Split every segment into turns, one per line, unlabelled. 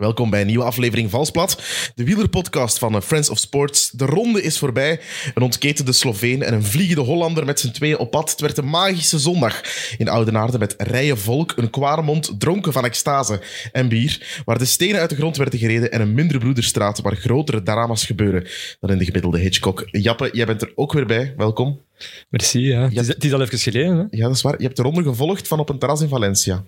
Welkom bij een nieuwe aflevering Valsplat, de wielerpodcast van eh, Friends of Sports. De ronde is voorbij. Een ontketende Sloveen en een vliegende Hollander met z'n tweeën op pad. Het werd een magische zondag in Oudenaarde met rijen volk, een kwaremond dronken van extase en bier, waar de stenen uit de grond werden gereden en een mindere broederstraat waar grotere drama's gebeuren dan in de gemiddelde Hitchcock. Jappe, jij bent er ook weer bij. Welkom.
Merci, ja. Het, is, het is al even geleden, hè?
Ja, dat is waar. Je hebt de ronde gevolgd van op een terras in Valencia.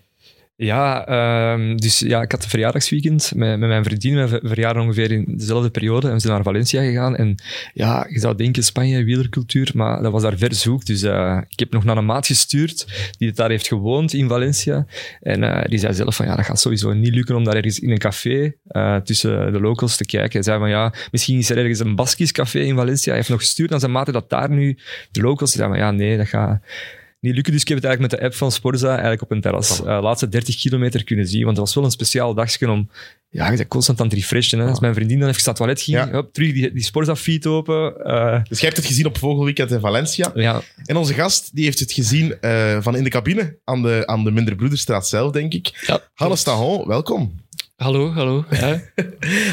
Ja, ehm, dus ja, ik had een verjaardagsweekend met, met mijn vriendin. We verjaarden ongeveer in dezelfde periode en we zijn naar Valencia gegaan. En ja, je zou denken Spanje, wielercultuur, maar dat was daar ver zoek. Dus eh, ik heb nog naar een maat gestuurd die het daar heeft gewoond in Valencia. En eh, die zei zelf van ja, dat gaat sowieso niet lukken om daar ergens in een café uh, tussen de locals te kijken. Hij zei van ja, misschien is er ergens een Baskisch café in Valencia. Hij heeft nog gestuurd naar zijn maat dat daar nu de locals. Die zei van ja, nee, dat gaat niet lukken. Dus ik heb het eigenlijk met de app van Sporza eigenlijk op een terras uh, laatste 30 kilometer kunnen zien. Want het was wel een speciaal dagje om... Ja, je bent constant aan het refreshen. Hè. Als mijn vriendin dan even naar het toilet ging, ja. hop, terug die, die Sporza-feed open. Uh,
dus jij hebt het gezien op Vogelweekend in Valencia.
Ja.
En onze gast die heeft het gezien uh, van in de cabine aan de, aan de Minder Broederstraat zelf, denk ik.
Ja,
Hannes Tahon, welkom.
Hallo, hallo. Ja.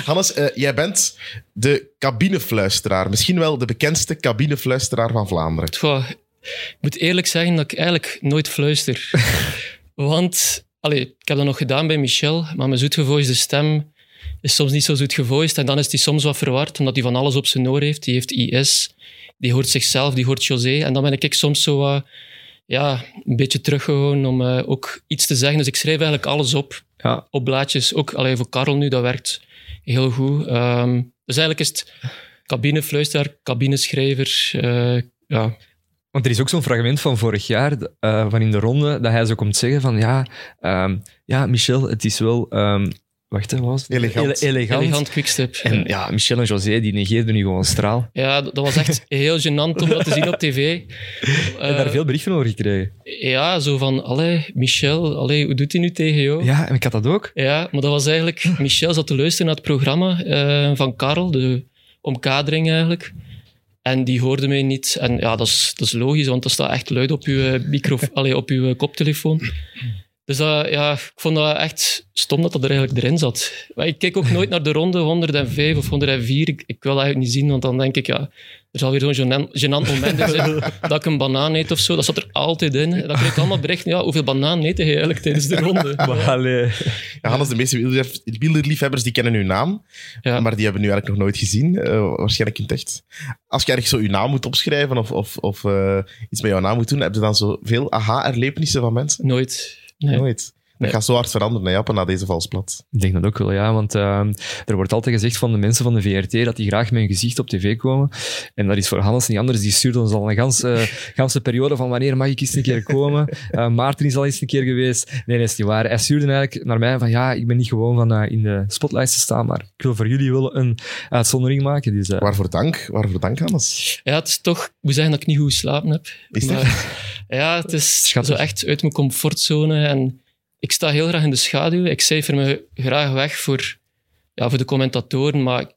Hannes, uh, jij bent de cabinefluisteraar. Misschien wel de bekendste cabinefluisteraar van Vlaanderen.
Ik moet eerlijk zeggen dat ik eigenlijk nooit fluister. Want allee, ik heb dat nog gedaan bij Michel, maar mijn zoetgevoisde stem is soms niet zo zoetgevoisd. En dan is hij soms wat verward, omdat hij van alles op zijn oor heeft. Die heeft IS, die hoort zichzelf, die hoort José. En dan ben ik soms zo uh, ja, een beetje teruggegaan om uh, ook iets te zeggen. Dus ik schrijf eigenlijk alles op,
ja.
op blaadjes. Ook allee, voor Karel nu, dat werkt heel goed. Um, dus eigenlijk is het cabinefluisteraar, cabineschrijver. Uh, ja,
want er is ook zo'n fragment van vorig jaar, uh, van in de ronde, dat hij zo komt zeggen van ja, um, ja Michel, het is wel... Um, wacht, wat was het?
Elegant.
Ele elegant.
Elegant quickstep.
En ja, Michel en José, die negeerden nu gewoon straal.
Ja, dat was echt heel gênant om dat te zien op tv.
Uh, daar veel berichten over gekregen?
Ja, zo van, allee, Michel, allee, hoe doet hij nu tegen jou?
Ja, en ik had dat ook.
Ja, maar dat was eigenlijk... Michel zat te luisteren naar het programma uh, van Karel, de omkadering eigenlijk. En die hoorde mij niet. En ja, dat is, dat is logisch, want dat staat echt luid op uw, micro, allee, op uw koptelefoon. Dus dat, ja, ik vond dat echt stom dat dat er eigenlijk erin zat. Maar ik kijk ook nooit naar de ronde 105 of 104. Ik, ik wil dat eigenlijk niet zien, want dan denk ik, ja, er zal weer zo'n gênant moment zijn dat ik een banaan eet of zo. Dat zat er altijd in. Dan krijg ik allemaal berichten, ja, hoeveel banaan eet je eigenlijk tijdens de ronde?
Maar allee.
Ja, Hannes, de meeste wielerliefhebbers die kennen uw naam,
Ja.
maar die hebben nu eigenlijk nog nooit gezien. Uh, waarschijnlijk in het echt. Als je ergens zo uw naam moet opschrijven of, of, of uh, iets met jouw naam moet doen, heb je dan zoveel aha-erlebenissen van mensen?
Nooit. No,
it's Nee. Dat
Nee.
gaat zo hard veranderen, hè, Jappe, na deze valsplat.
Ik denk dat ook wel, ja. Want uh, er wordt altijd gezegd van de mensen van de VRT dat die graag met hun gezicht op tv komen. En dat is voor Hannes niet anders. Die stuurt ons al een ganse, ganse periode van wanneer mag ik eens een keer komen. Uh, Maarten is al eens een keer geweest. Nee, dat is niet waar. Hij stuurde eigenlijk naar mij van ja, ik ben niet gewoon van uh, in de spotlights te staan, maar ik wil voor jullie wel een uitzondering maken. Dus, uh,
Waarvoor dank, waarvoor dank, Hannes.
Ja, het is toch... Ik moet zeggen dat ik niet goed geslapen heb.
Is dat?
Maar, ja, het is
Schattig.
zo echt uit mijn comfortzone. En ik sta heel graag in de schaduw. Ik cijfer me graag weg voor, ja, voor de commentatoren, maar ik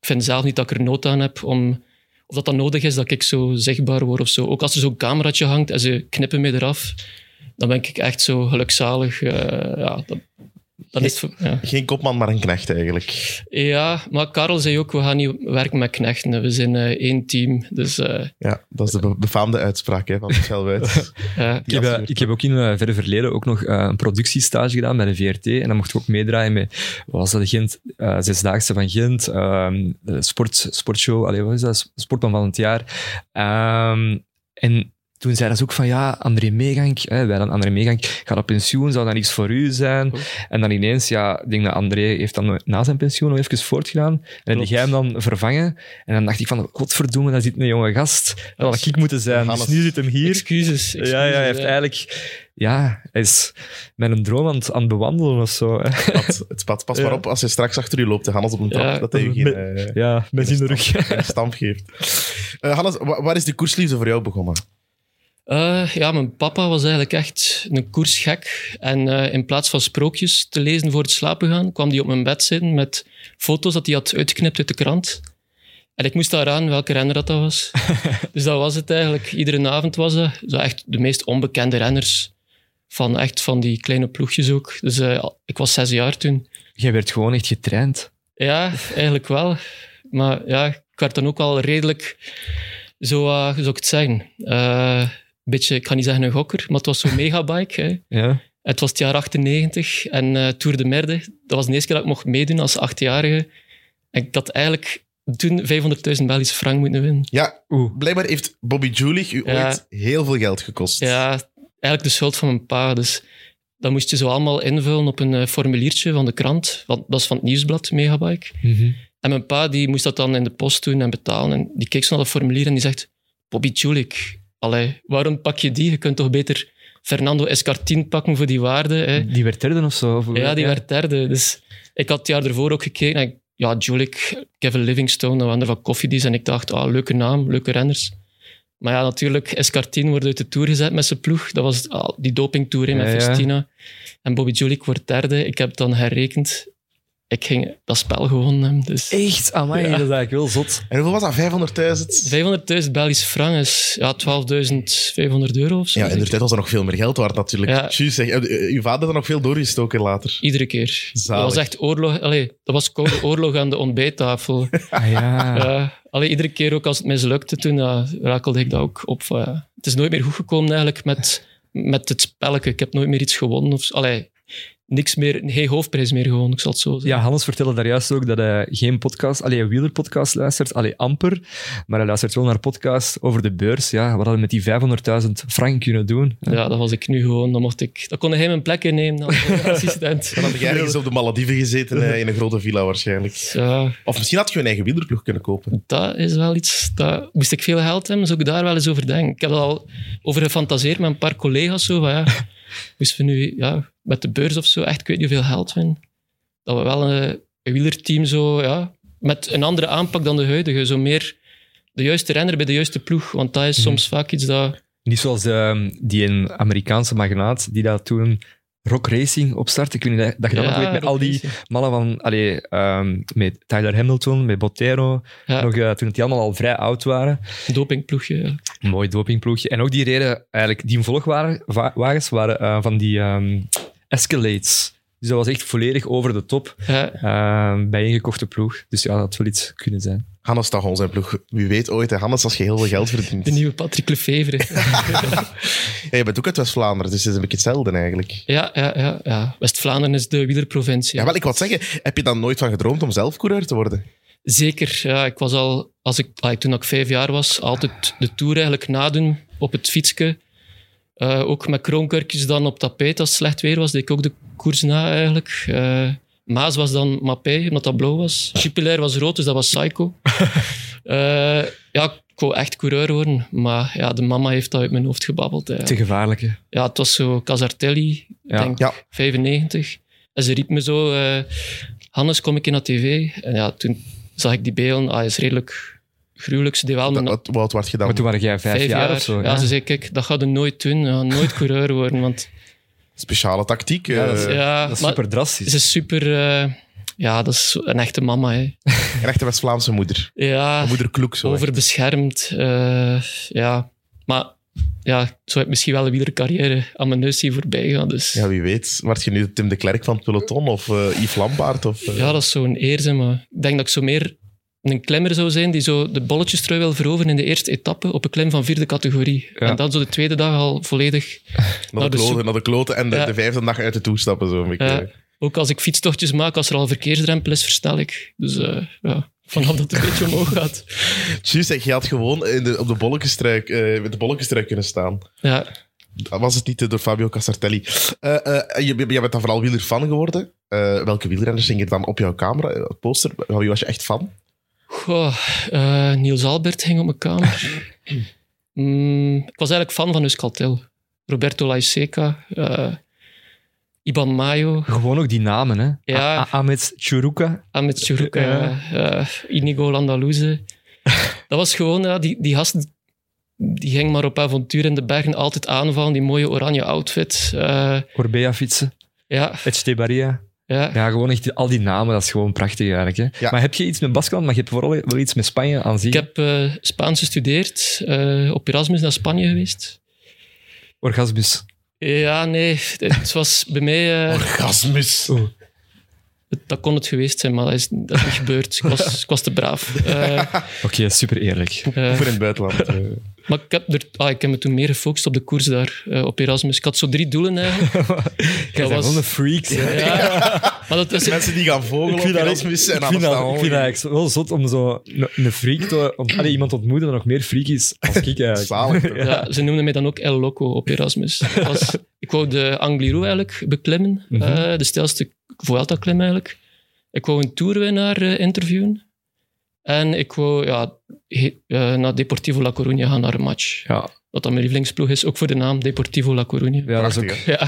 vind zelf niet dat ik er nood aan heb om... Of dat dat nodig is, dat ik zo zichtbaar word of zo. Ook als er zo'n cameraatje hangt en ze knippen me eraf, dan ben ik echt zo gelukzalig. Uh, ja, dat, dat is, ja.
Geen kopman, maar een knecht eigenlijk.
ja, maar Karel zei ook, we gaan niet werken met knechten. We zijn uh, één team. Dus, uh,
Ja, dat is de be- befaamde uitspraak hè, van Michel Wuits.
ja.
Ik heb, uh, ik heb ook in het verre verleden ook nog uh, een productiestage gedaan bij de VRT. En dan mocht ik ook meedraaien met, wat was dat, de Gent, uh, Zesdaagse van Gent, de sport, sportshow, allee, wat is dat, Sportman van het jaar. Um, en toen zei ze ook van, ja, André Meegank, hè, wij dan André Meegank gaat op pensioen, zou dat niks voor u zijn?
Oh.
En dan ineens, ja, ik denk dat André heeft dan na zijn pensioen nog even voortgedaan. En dan heb jij hem dan vervangen. En dan dacht ik van, godverdomme, daar zit een jonge gast. Dat had ik moeten zijn. Dus nu zit hem hier.
Excuses. excuses
Ja, ja, hij heeft eigenlijk... Ja, hij is met een droom aan het, aan het bewandelen of zo. Hè.
Pad, het pad. Pas
Ja.
maar op als je straks achter u loopt, Hannes op een trap,
Ja,
dat hij je geen,
met-
eh,
Ja, met
geen
rug.
stamp- geeft. Eh, Hannes, wa- waar is de koersliefde voor jou begonnen?
Uh, ja, mijn papa was eigenlijk echt een koersgek. En uh, in plaats van sprookjes te lezen voor het slapen gaan, kwam hij op mijn bed zitten met foto's dat hij had uitgeknipt uit de krant. En ik moest daar aan welke renner dat, dat was. dus dat was het eigenlijk. Iedere avond was dat. Zo echt de meest onbekende renners van, echt van die kleine ploegjes ook. Dus uh, ik was zes jaar toen.
Jij werd gewoon echt getraind.
Ja, eigenlijk wel. Maar ja, ik werd dan ook al redelijk, zo zou ik het zeggen, beetje, ik ga niet zeggen een gokker, maar het was zo'n megabike. Hè.
Ja.
Het was het jaar 98 en uh, Tour de Merde, dat was de eerste keer dat ik mocht meedoen als achtjarige. En ik had eigenlijk toen 500.000 Belgische frank moeten winnen.
Ja,
Oeh.
blijkbaar heeft Bobby Julich u
Ja.
ooit heel veel geld gekost.
Ja, eigenlijk de schuld van mijn pa. Dus dat moest je zo allemaal invullen op een eh, formuliertje van de krant. Want dat is van het nieuwsblad, Megabike.
Mhm.
En mijn pa die moest dat dan in de post doen en betalen. En die keek zo naar dat formulier en die zegt... Bobby Julik, allee, waarom pak je die? Je kunt toch beter Fernando Escartin pakken voor die waarde. Hè?
Die werd derde of zo? Of
Ja, die werd derde. Dus ik had het jaar ervoor ook gekeken. En ik- ja, Julik, Kevin Livingstone, dat waren er van koffiedies. En ik dacht, ah, leuke naam, leuke renners. Maar ja, natuurlijk, Escartin wordt uit de Tour gezet met zijn ploeg. Dat was ah, die dopingtour hè, met
Ja, ja.
Festina. En Bobby Julik wordt derde. Ik heb dan herrekend. Ik ging dat spel gewonnen hebben. Dus
Echt? Amai,
Ja.
dat is eigenlijk wel zot.
En hoeveel was dat? 500.000?
500.000 Belgische frank is ja, 12.500 euro of zo.
Ja, in de tijd was er nog veel meer geld waard natuurlijk.
Ja.
Juist, zeg, eh, eh, uw vader had nog veel doorgestoken later.
Iedere keer.
Zalig.
Dat was echt oorlog. Allee, dat was koude oorlog aan de ontbijttafel.
Ah ja.
Ja, allee, iedere keer ook als het mislukte, toen rakelde ik dat ook op. Het is nooit meer goed gekomen eigenlijk met, met het spelletje. Ik heb nooit meer iets gewonnen. Of, allee, niks meer, geen hoofdprijs meer gewonnen, ik zal het zo zeggen.
Ja, Hannes vertelde daar juist ook dat hij geen podcast, alleen een wielerpodcast luistert, alleen amper, maar hij luistert wel naar podcast over de beurs. Ja, wat hadden we met die 500.000 frank kunnen doen?
Ja, dat was ik nu gewoon. Dan, mocht ik, dan kon hij mijn plek innemen als assistent.
Dan had ik ergens op de Malediven gezeten in een grote villa waarschijnlijk.
Ja,
Of misschien had je een eigen wielerploeg kunnen kopen.
dat is wel iets... Dat, moest ik veel geld hebben, zou ik daar wel eens over denken. Ik heb al over gefantaseerd met een paar collega's. Zo, van, ja, moesten we nu ja, met de beurs of zo echt, ik weet niet hoeveel geld winnen. Dat we wel een, een wielerteam zo, ja, met een andere aanpak dan de huidige. Zo meer de juiste renner bij de juiste ploeg. Want dat is soms vaak iets dat...
Niet zoals ehm, die een Amerikaanse magnaat die dat toen Rock Racing opstartte. Ik weet niet dat- je dat
Ja,
nog weet met
Rock
al die
Racing.
mannen van, allee, ehm, met Tyler Hamilton, met Botero,
Ja.
nog, eh, toen die allemaal al vrij oud waren.
dopingploegje. ja.
Een mooi dopingploegje. En ook die reden, eigenlijk, die volgwagens waren eh, van die ehm, Escalades. Dus dat was echt volledig over de top
Ja,
ehm, bij ingekochte ploeg. Dus ja, dat had wel iets kunnen zijn.
Hannes Tagel zijn ploeg. Wie weet ooit, hè. Hannes, als je heel veel geld verdient.
de nieuwe Patrick Lefevre.
Ja, je bent ook uit West-Vlaanderen, dus het is een beetje hetzelfde eigenlijk.
ja, ja, ja, ja. West-Vlaanderen is de wielerprovincie.
Ja, wel, ik wat zeggen, heb je dan nooit van gedroomd om zelf coureur te worden?
Zeker, ja. Ik was al, als ik, ah, toen ik vijf jaar was, altijd de Tour eigenlijk nadoen op het fietsje. Eh, ook met kroonkurkjes dan op tapijt als het slecht weer was, deed ik ook de koers na eigenlijk. Eh, Maas was dan Mappé, omdat dat blauw was. Jupiler was rood, dus dat was Psycho. Eh, ja, ik wou echt coureur worden, maar ja, de mama heeft dat uit mijn hoofd gebabbeld. hè.
Te gevaarlijke.
Ja, het was zo Casartelli, ik
Ja.
denk
Ja.
95. En ze riep me zo, eh, Hannes, kom ik in naar tv? En ja, toen zag ik die beelden. Ah, hij is redelijk gruwelijk. Ze deed wel
Dat, wat, wat werd je dan?
Maar toen waren jij vijf,
vijf
jaar, of zo.
Ja, ze zei, kijk, dat gaat je nooit doen. Ja, nooit coureur worden. Want
Speciale tactiek.
Ja, dat is-
eh,
ja,
Dat is
maar
super drastisch.
ze is super... eh, ja, dat is een echte mama. Hè.
Een echte West-Vlaamse moeder.
Ja,
Een moeder Kloek, zo.
overbeschermd. eh, ja, maar ja, zo heb ik misschien wel een wielercarrière aan mijn neus zien voorbij gaan. Dus
Ja, wie weet. Word je nu Tim de Klerk van het peloton of eh, Yves Lampaard? Of,
Ja, dat is zo'n eer, zeg maar. Ik denk dat ik zo meer een klimmer zou zijn die zo de bolletjestrui wil veroveren in de eerste etappe op een klim van vierde categorie.
Ja.
En dan zo de tweede dag al volledig...
naar,
naar
de kloten, naar de kloten en de,
Ja.
de vijfde dag uit de toestappen. Zo, een beetje.
Ja. Ook als ik fietstochtjes maak, als er al verkeersdrempel is, versnel ik. Dus eh, ja, vanaf dat het een beetje omhoog gaat.
Zeg, je had gewoon in de, op de bolletjestrui, eh, met de kunnen staan.
Ja,
Was het niet eh, door Fabio Casartelli. Eh, je, je bent dan vooral wielerfan geworden. Welke wielrenners zingen dan op jouw camera, poster? Van wie was je echt fan?
Goh, eh, Niels Albert hing op mijn kamer. Mm, ik was eigenlijk fan van Euskaltel. Roberto Laiseca, eh Iban Mayo,
Gewoon ook die namen, hè.
Ja.
A- A- Ahmed Churuka.
Ahmed Churuka,
Ja.
eh, Inigo Landaluze. dat was gewoon, ja, die, die gast die ging maar op avontuur in de bergen altijd aanvallen, die mooie oranje outfit. Eh,
Orbea fietsen.
ja,
Estebaria.
Ja.
Ja, gewoon echt al die namen, dat is gewoon prachtig eigenlijk. Hè?
Ja.
Maar heb je iets met Baskeland, maar je hebt vooral wel iets met Spanje aan zich?
Ik heb eh, Spaans gestudeerd, eh, op Erasmus naar Spanje geweest.
Orgasmus.
Ja, nee, het was bij mij... eh,
Orgasmus.
Oeh.
Dat kon het geweest zijn, maar dat is, dat is niet gebeurd. Ik was, ik was te braaf. Eh,
Oké, super eerlijk.
Voor in het buitenland.
Maar ik heb, er, ah, ik heb me toen meer gefocust op de koers daar, eh, op Erasmus. Ik had zo drie doelen eigenlijk.
Jij
was-
gewoon een freak.
Ja, maar dat is,
Mensen die gaan vogelen
Ik vind,
op
dat,
Erasmus en
ik,
aan
vind
de
dat, ik vind dat wel zot om zo een, een freak te... Om, allee, iemand te ontmoeten dat nog meer freak is als ik eigenlijk.
Zalig, toch?
ja, ze noemden mij dan ook El Loco op Erasmus. Was, ik wou de Angliru eigenlijk beklimmen,
Mhm.
eh, de stijlste Vuelta-klim eigenlijk. Ik wou een toerwinnaar eh, interviewen. En ik wou ja, he- eh, naar Deportivo La Coruña gaan naar een match.
Ja,
Wat dan mijn lievelingsploeg is, ook voor de naam Deportivo La Coruña.
ja dat is ook...
Ja,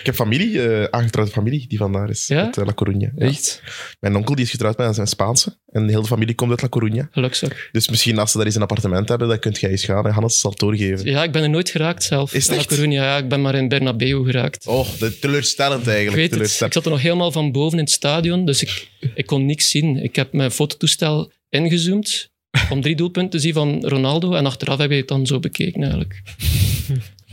Ik heb familie, eh aangetrouwde familie, die vandaar is.
Ja?
Uit eh, La Coruña. Ja.
Echt?
Mijn onkel die is getrouwd met een Spaanse. En de hele familie komt uit La Coruña.
gelukzak.
Dus misschien als ze daar eens een appartement hebben, dan kunt jij eens gaan. En Hannes zal het doorgeven.
Ja, ik ben er nooit geraakt zelf.
Is het
La? Coruña, ja, ik ben maar in Bernabeu geraakt.
Oh, de, teleurstellend
Ik
eigenlijk.
het. Ik
teleurstellend.
zat er nog helemaal van boven in het stadion, dus ik, ik kon niks zien. Ik heb mijn fototoestel ingezoomd om drie doelpunten te zien van Ronaldo en achteraf heb je het dan zo bekeken eigenlijk.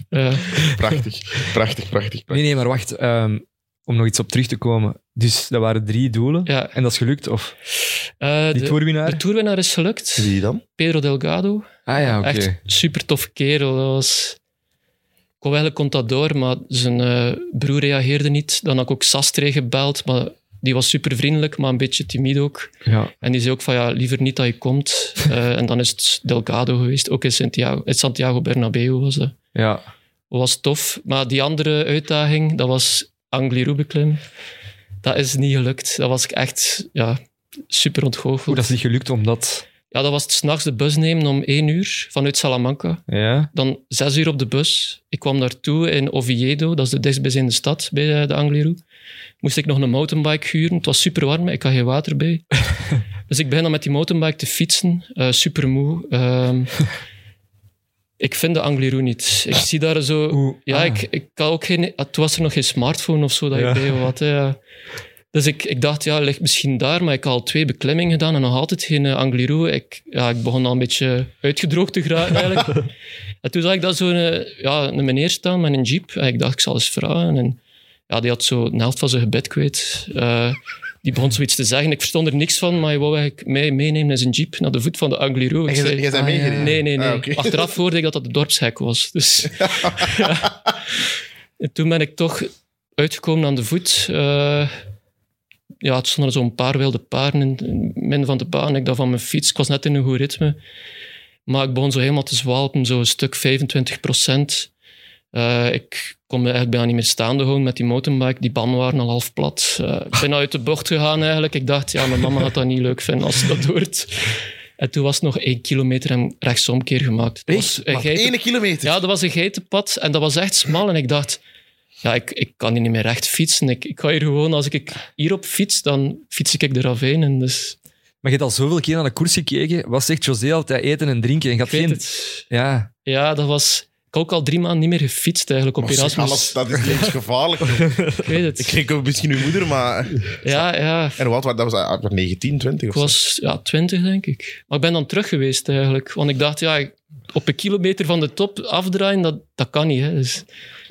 Ja.
Prachtig, prachtig, prachtig.
Nee, nee, maar wacht. ehm, om nog iets op terug te komen. Dus dat waren drie doelen.
Ja.
En dat is gelukt? Of
Eh,
die
de,
toerwinnaar?
de toerwinnaar is gelukt.
Wie dan?
Pedro Delgado.
Ah ja, oké.
Echt super tof kerel. Dat was... Ik wou eigenlijk Contador, maar zijn eh, broer reageerde niet. Dan had ik ook Sastre gebeld, maar die was super vriendelijk, maar een beetje timide ook.
Ja.
En die zei ook van ja, liever niet dat je komt. Eh, en dan is het Delgado geweest, ook in Santiago, in Santiago Bernabeu was dat.
ja.
was tof. Maar die andere uitdaging, dat was Angliru beklim. Dat is niet gelukt. Dat was ik echt ja, super ontgoocheld.
Hoe dat is niet gelukt, omdat...
Ja, dat was het s'nachts de bus nemen om één uur vanuit Salamanca.
Ja.
Dan zes uur op de bus. Ik kwam daartoe in Oviedo, dat is de dichtstbijzijnde stad bij eh, de Angliru. Moest ik nog een mountainbike huren. Het was super warm, ik had geen water bij. dus ik begin dan met die mountainbike te fietsen, eh super moe. Ehm, ik vind de Angliru niet. Ik zie daar zo... Ja,
ah.
ik, ik had ook geen... Toen was er nog geen smartphone of zo dat
Ja.
ik bij had. hè, ja. Dus ik, ik dacht, ja, ligt misschien daar, maar ik had al twee beklimmingen gedaan en nog altijd geen uh, Angliru. Ik, ja, ik begon al een beetje uitgedroogd te geraken eigenlijk. en toen zag ik dat zo'n eh, ja, een meneer staan met een jeep. En ik dacht, ik zal eens vragen. En ja, die had zo een helft van zijn gebed kwijt. Eh, die begon zoiets te zeggen. Ik verstond er niks van, maar hij wou eigenlijk mij meenemen in zijn jeep naar de voet van de Angliru. Ik
En bent
ah,
meegereden?
Nee, nee, nee.
Ah.
Achteraf hoorde ik dat dat de dorpshek was. Dus, ja. En toen ben ik toch uitgekomen aan de voet. Eh, ja, het stonden zo'n paar wilde paarden in midden van de baan. Ik dacht van mijn fiets, ik was net in een goed ritme. Maar ik begon zo helemaal te zwalpen, zo een stuk 25 procent. Eh, ik kon me eigenlijk bijna niet meer staande houden met die mountainbike. Die banden waren al half plat. Eh, ik ben uit de bocht gegaan eigenlijk. Ik dacht, ja, mijn mama gaat dat niet leuk vinden als ze dat hoort. En toen was het nog één kilometer en rechtsomkeer gemaakt. Het was een geiten-
Ene kilometer.
ja, dat was een geitenpad en dat was echt smal. En ik dacht, ja, ik, ik kan hier niet meer recht fietsen. Ik, ik ga hier gewoon, als ik hierop fiets, dan fiets ik de ravijn. En dus,
Maar je hebt al zoveel keer naar de koers gekeken. Wat zegt José altijd? Eten en drinken. En
ik
gaat
weet
geen...
het.
Ja.
Ja, dat was... Ik had ook al drie maanden niet meer gefietst eigenlijk op Erasmus.
alles, dat is levensgevaarlijk.
Ik weet het.
ik kreeg ook misschien uw moeder, maar...
Ja, ja.
En wat, dat was ah, 19, 20 of
Ik was ja, 20, denk ik. Maar ik ben dan terug geweest eigenlijk. Want ik dacht, ja, op een kilometer van de top afdraaien, dat, dat kan niet. Hè. Dus,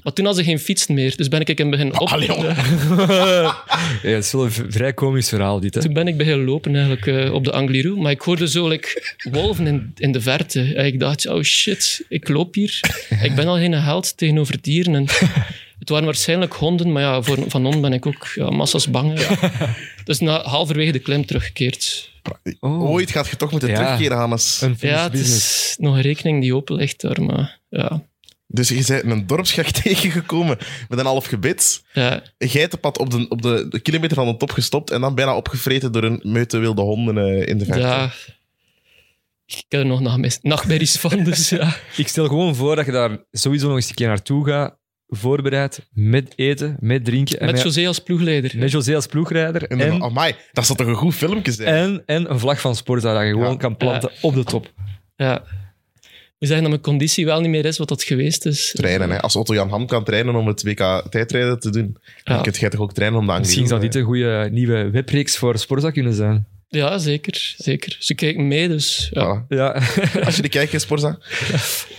maar toen had ze geen fietsen meer. Dus ben ik in het begin op...
Allee, jongen.
ja, het is wel een vrij komisch verhaal, dit. Hè?
Toen ben ik beginnen lopen eigenlijk, eh, op de Angliru. Maar ik hoorde zo like, wolven in, in de verte. En ik dacht, oh shit, ik loop hier. Ik ben al geen held tegenover dieren. En het waren waarschijnlijk honden, maar ja, voor, van honden ben ik ook ja, massas bang. Dus na halverwege de klim teruggekeerd.
Oh.
Ooit gaat je toch moeten
Ja.
terugkeren.
Een
Ja, het
business.
is nog een rekening die open ligt daar, maar ja.
Dus je bent een dorpsgracht tegengekomen met een half gebit.
ja
Een geitenpad op, de, op de, de kilometer van de top gestopt en dan bijna opgevreten door een meute wilde honden eh, in de verte.
ja. Ik heb er nog nachtmerries- nachtmerries van, dus ja.
Ik stel gewoon voor dat je daar sowieso nog eens een keer naartoe gaat. Voorbereid, met eten, met drinken. En
Met José als ploegleider.
met José als ploegrijder.
En,
En,
dan, amai, dat zou toch een goed filmpje zijn?
en, en een vlag van Sporza dat je gewoon
Ja.
kan planten op de top.
Ja. Ik moet zeggen dat mijn conditie wel niet meer is wat dat geweest is.
Trainen, hè. Als Otto Jan Ham kan trainen om het WK tijdrijden te doen, dan kun jij toch ook trainen om de
Misschien zou dit een goede nieuwe webreeks voor Sporza kunnen zijn.
Ja, zeker. zeker. Ze kijken mee, dus ja.
Voilà.
Ja.
Als je die kijkt, hè, Sporza.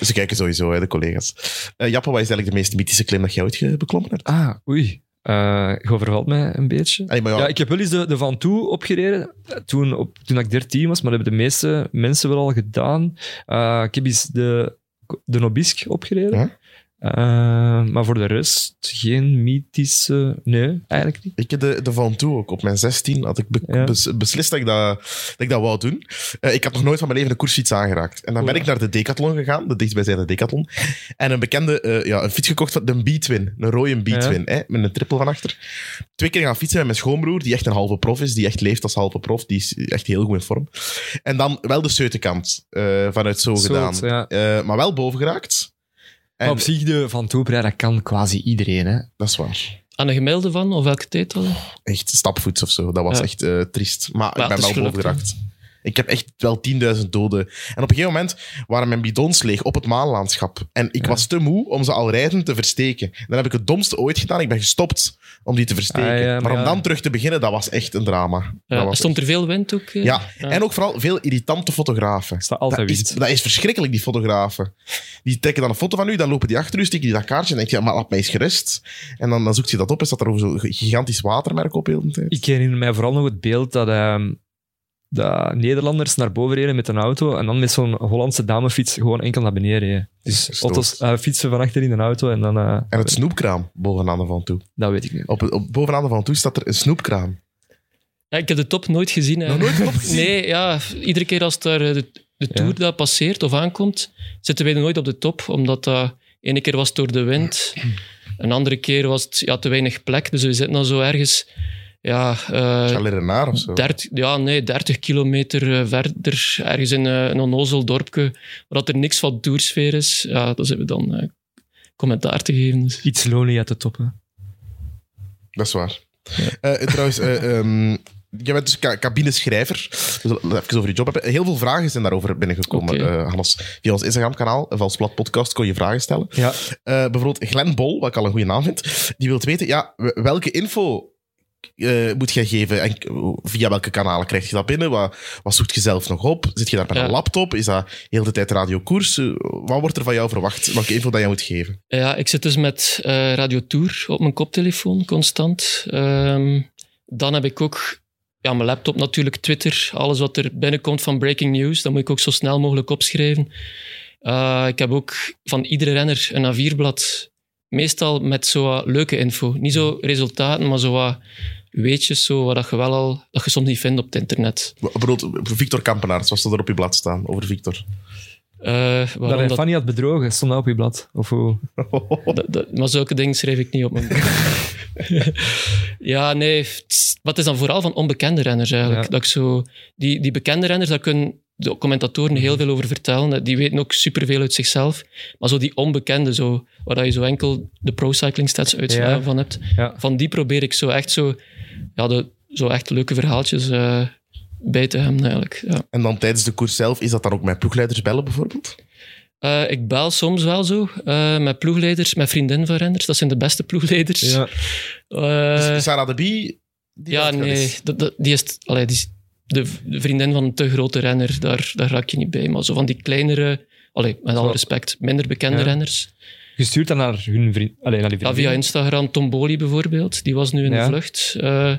Ze kijken sowieso, hè, de collega's. Eh Jappe, wat is eigenlijk de meest mythische klim dat jij ooit beklommen hebt?
ah, oei. Je overvalt mij een beetje.
Ja,
Ja, ik heb wel eens de, de Van Toe opgereden, eh, toen, op, toen ik 13 was, maar dat hebben de meeste mensen wel al gedaan. Eh, ik heb eens de, de Nobisk opgereden.
Ja.
Eh, maar voor de rest geen mythische... Nee, eigenlijk niet.
Ik heb de, de Van Toe ook. Op mijn 16 had ik be-
Ja.
bes- beslist dat ik dat, dat ik dat wou doen. Eh, ik had nog nooit van mijn leven een koersfiets aangeraakt. En dan ben ik naar de Decathlon gegaan, de dichtstbijzijnde Decathlon. En een bekende, eh, ja, een fiets gekocht van de B-Twin. Een rode B-Twin, hè, met een trippel van achter. Twee keer gaan fietsen met mijn schoonbroer, die echt een halve prof is, die echt leeft als halve prof. Die is echt heel goed in vorm. En dan wel de Seutenkant eh, vanuit zo gedaan. maar wel boven geraakt. En,
op zich, de Van oprijden, dat kan quasi iedereen. Hè.
Dat is waar.
Aan een gemiddelde van, of welke tijd dan?
echt stapvoets of zo. Dat was
Ja.
echt eh, triest. Maar ik ben wel boven geraakt. Ik heb echt wel 10.000 doden. En op een gegeven moment waren mijn bidons leeg op het maanlandschap. En ik
Ja.
was te moe om ze al rijdend te versteken. Dan heb ik het domste ooit gedaan. Ik ben gestopt om die te versteken.
Ah, ja, maar
maar om dan terug te beginnen, dat was echt een drama. Was
stond
echt-
er veel wind ook? eh?
ja. En ook vooral veel irritante fotografen.
staat altijd
Dat is, dat is verschrikkelijk, die fotografen. Die trekken dan een foto van u, dan lopen die achter u, steken die dat kaartje en denk je, maar laat mij eens gerust. En dan, dan zoekt je dat op en staat er over zo'n gigantisch watermerk op heel de tijd.
Ik herinner mij vooral nog het beeld dat, ehm, dat Nederlanders naar boven reden met een auto en dan met zo'n Hollandse damefiets gewoon enkel naar beneden reden. Dus auto's, eh, fietsen van achter in een auto en dan... eh,
En het snoepkraam bovenaan de van toe.
Dat weet ik niet.
Op, op, bovenaan de van toe staat er een snoepkraam.
Ja, ik heb de top nooit gezien. hè.
Nog nooit de top gezien?
Nee, ja, iedere keer als daar eh, de, de
Ja.
tour dat passeert of aankomt, zitten wij er nooit op de top, omdat dat ene keer was het door de wind, een andere keer was het ja, te weinig plek, dus we zitten dan zo ergens, ja, eh,
of zo.
30, ja, nee, 30 kilometer eh, verder, ergens in eh, een onnozel dorpje, waar dat er niks van toersfeer is. Ja, daar zitten we dan eh, commentaar te geven. Dus.
Iets lonely uit de top. Hè.
Dat is waar. Eh, trouwens, eh, ehm, jij bent dus ca- cabineschrijver. Dus even over je job hebben. Heel veel vragen zijn daarover binnengekomen, eh, Hannes. Via ons Instagram-kanaal, Valsplat Podcast, kon je vragen stellen.
Ja.
Eh, bijvoorbeeld Glenn Bol, wat ik al een goede naam vind, die wil weten, ja, welke info eh, moet jij geven en via welke kanalen krijg je dat binnen? Wat, wat zoekt je zelf nog op? Zit je daar met
Ja.
een laptop? Is dat heel de tijd radiokoers? Eh, wat wordt er van jou verwacht? Welke info dat jij moet geven?
Ja, ik zit dus met eh Radio Tour op mijn koptelefoon constant. Ehm, dan heb ik ook ja, mijn laptop natuurlijk, Twitter, alles wat er binnenkomt van breaking news, dat moet ik ook zo snel mogelijk opschrijven. Ik heb ook van iedere renner een A4-blad, meestal met zo wat leuke info. Niet zo resultaten, maar zo wat weetjes, zo wat dat je wel al, dat je soms niet vindt op het internet.
Bijvoorbeeld Victor Kampenaerts, wat zou er op je blad staan over Victor?
Eh,
Dat hij
dat,
Fanny had bedrogen, stond dat op je blad. Of hoe?
Dat- dat- maar zulke dingen schrijf ik niet op mijn Ja, nee. het is- Wat is dan vooral van onbekende renners eigenlijk?
Ja.
Dat ik zo, die, die bekende renners, daar kunnen de commentatoren heel veel over vertellen. Die weten ook superveel uit zichzelf. Maar zo die onbekende, zo, waar je zo enkel de pro-cycling stats uitslagen
Ja.
van hebt,
Ja.
van die probeer ik zo echt zo, ja, de, zo echt leuke verhaaltjes eh, bij te hebben eigenlijk. Ja.
En dan tijdens de koers zelf, is dat dan ook met ploegleiders bellen bijvoorbeeld?
Eh, ik bel soms wel zo eh, met ploegleiders, met vriendinnen van renners. Dat zijn de beste ploegleiders.
Ja.
Eh,
Dus Sarah de Bie? die
ja, nee.
eens.
Dat, dat- die is, allee, die is de, de vriendin van een te grote renner. Daar, daar raak je niet bij. Maar zo van die kleinere, allee, met alle respect, minder bekende
Ja.
renners.
Gestuurd dan naar hun vriend, alleen naar die
Ja, via Instagram, Tomboli bijvoorbeeld. Die was nu in
Ja.
de vlucht. Eh,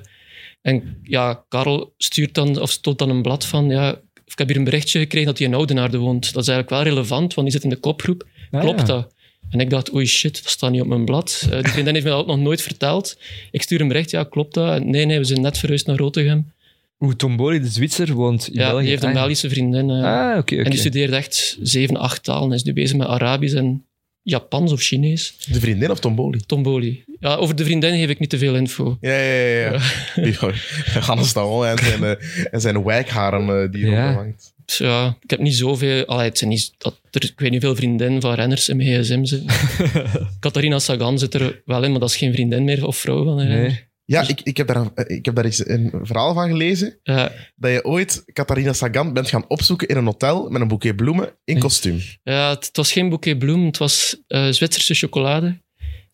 en ja, Karel stuurt dan, of stoot dan een blad van... Ja, of ik heb hier een berichtje gekregen dat hij in Oudenaarde woont. Dat is eigenlijk wel relevant, want die zit in de kopgroep.
Ah,
Klopt dat? En ik dacht, oei shit, dat staat niet op mijn blad. Eh, die vriendin heeft me dat ook nog nooit verteld. Ik stuur een bericht, ja, klopt dat? Nee, nee, we zijn net verhuisd naar Rotterdam.
Hoe Tomboli, de Zwitser, woont in
Ja,
België.
die heeft een
Ah.
Belgische vriendin. eh,
Ah, oké,
En die studeert echt zeven, acht talen. Hij is nu bezig met Arabisch en Japans of Chinees.
De vriendin of Tomboli?
Tomboli. Ja, over de vriendin geef ik niet te veel info.
Ja, ja, ja. ja. ja. Hannes Daon en zijn, eh, en zijn wijkharen eh, die
Ja.
erop hangt.
Ja, ik heb niet zoveel... Allee, het zijn niet, dat er, ik weet niet hoeveel vriendinnen van renners in mijn gsm zitten. Catharina Sagan zit er wel in, maar dat is geen vriendin meer of vrouw van een renner.
Ja, ik, ik, heb daar, eh, ik heb daar eens een verhaal van gelezen.
Ja,
Dat je ooit Catharina Sagan bent gaan opzoeken in een hotel met een boeket bloemen in kostuum.
ja het, het was geen bouquet bloem, het was eh, Zwitserse chocolade.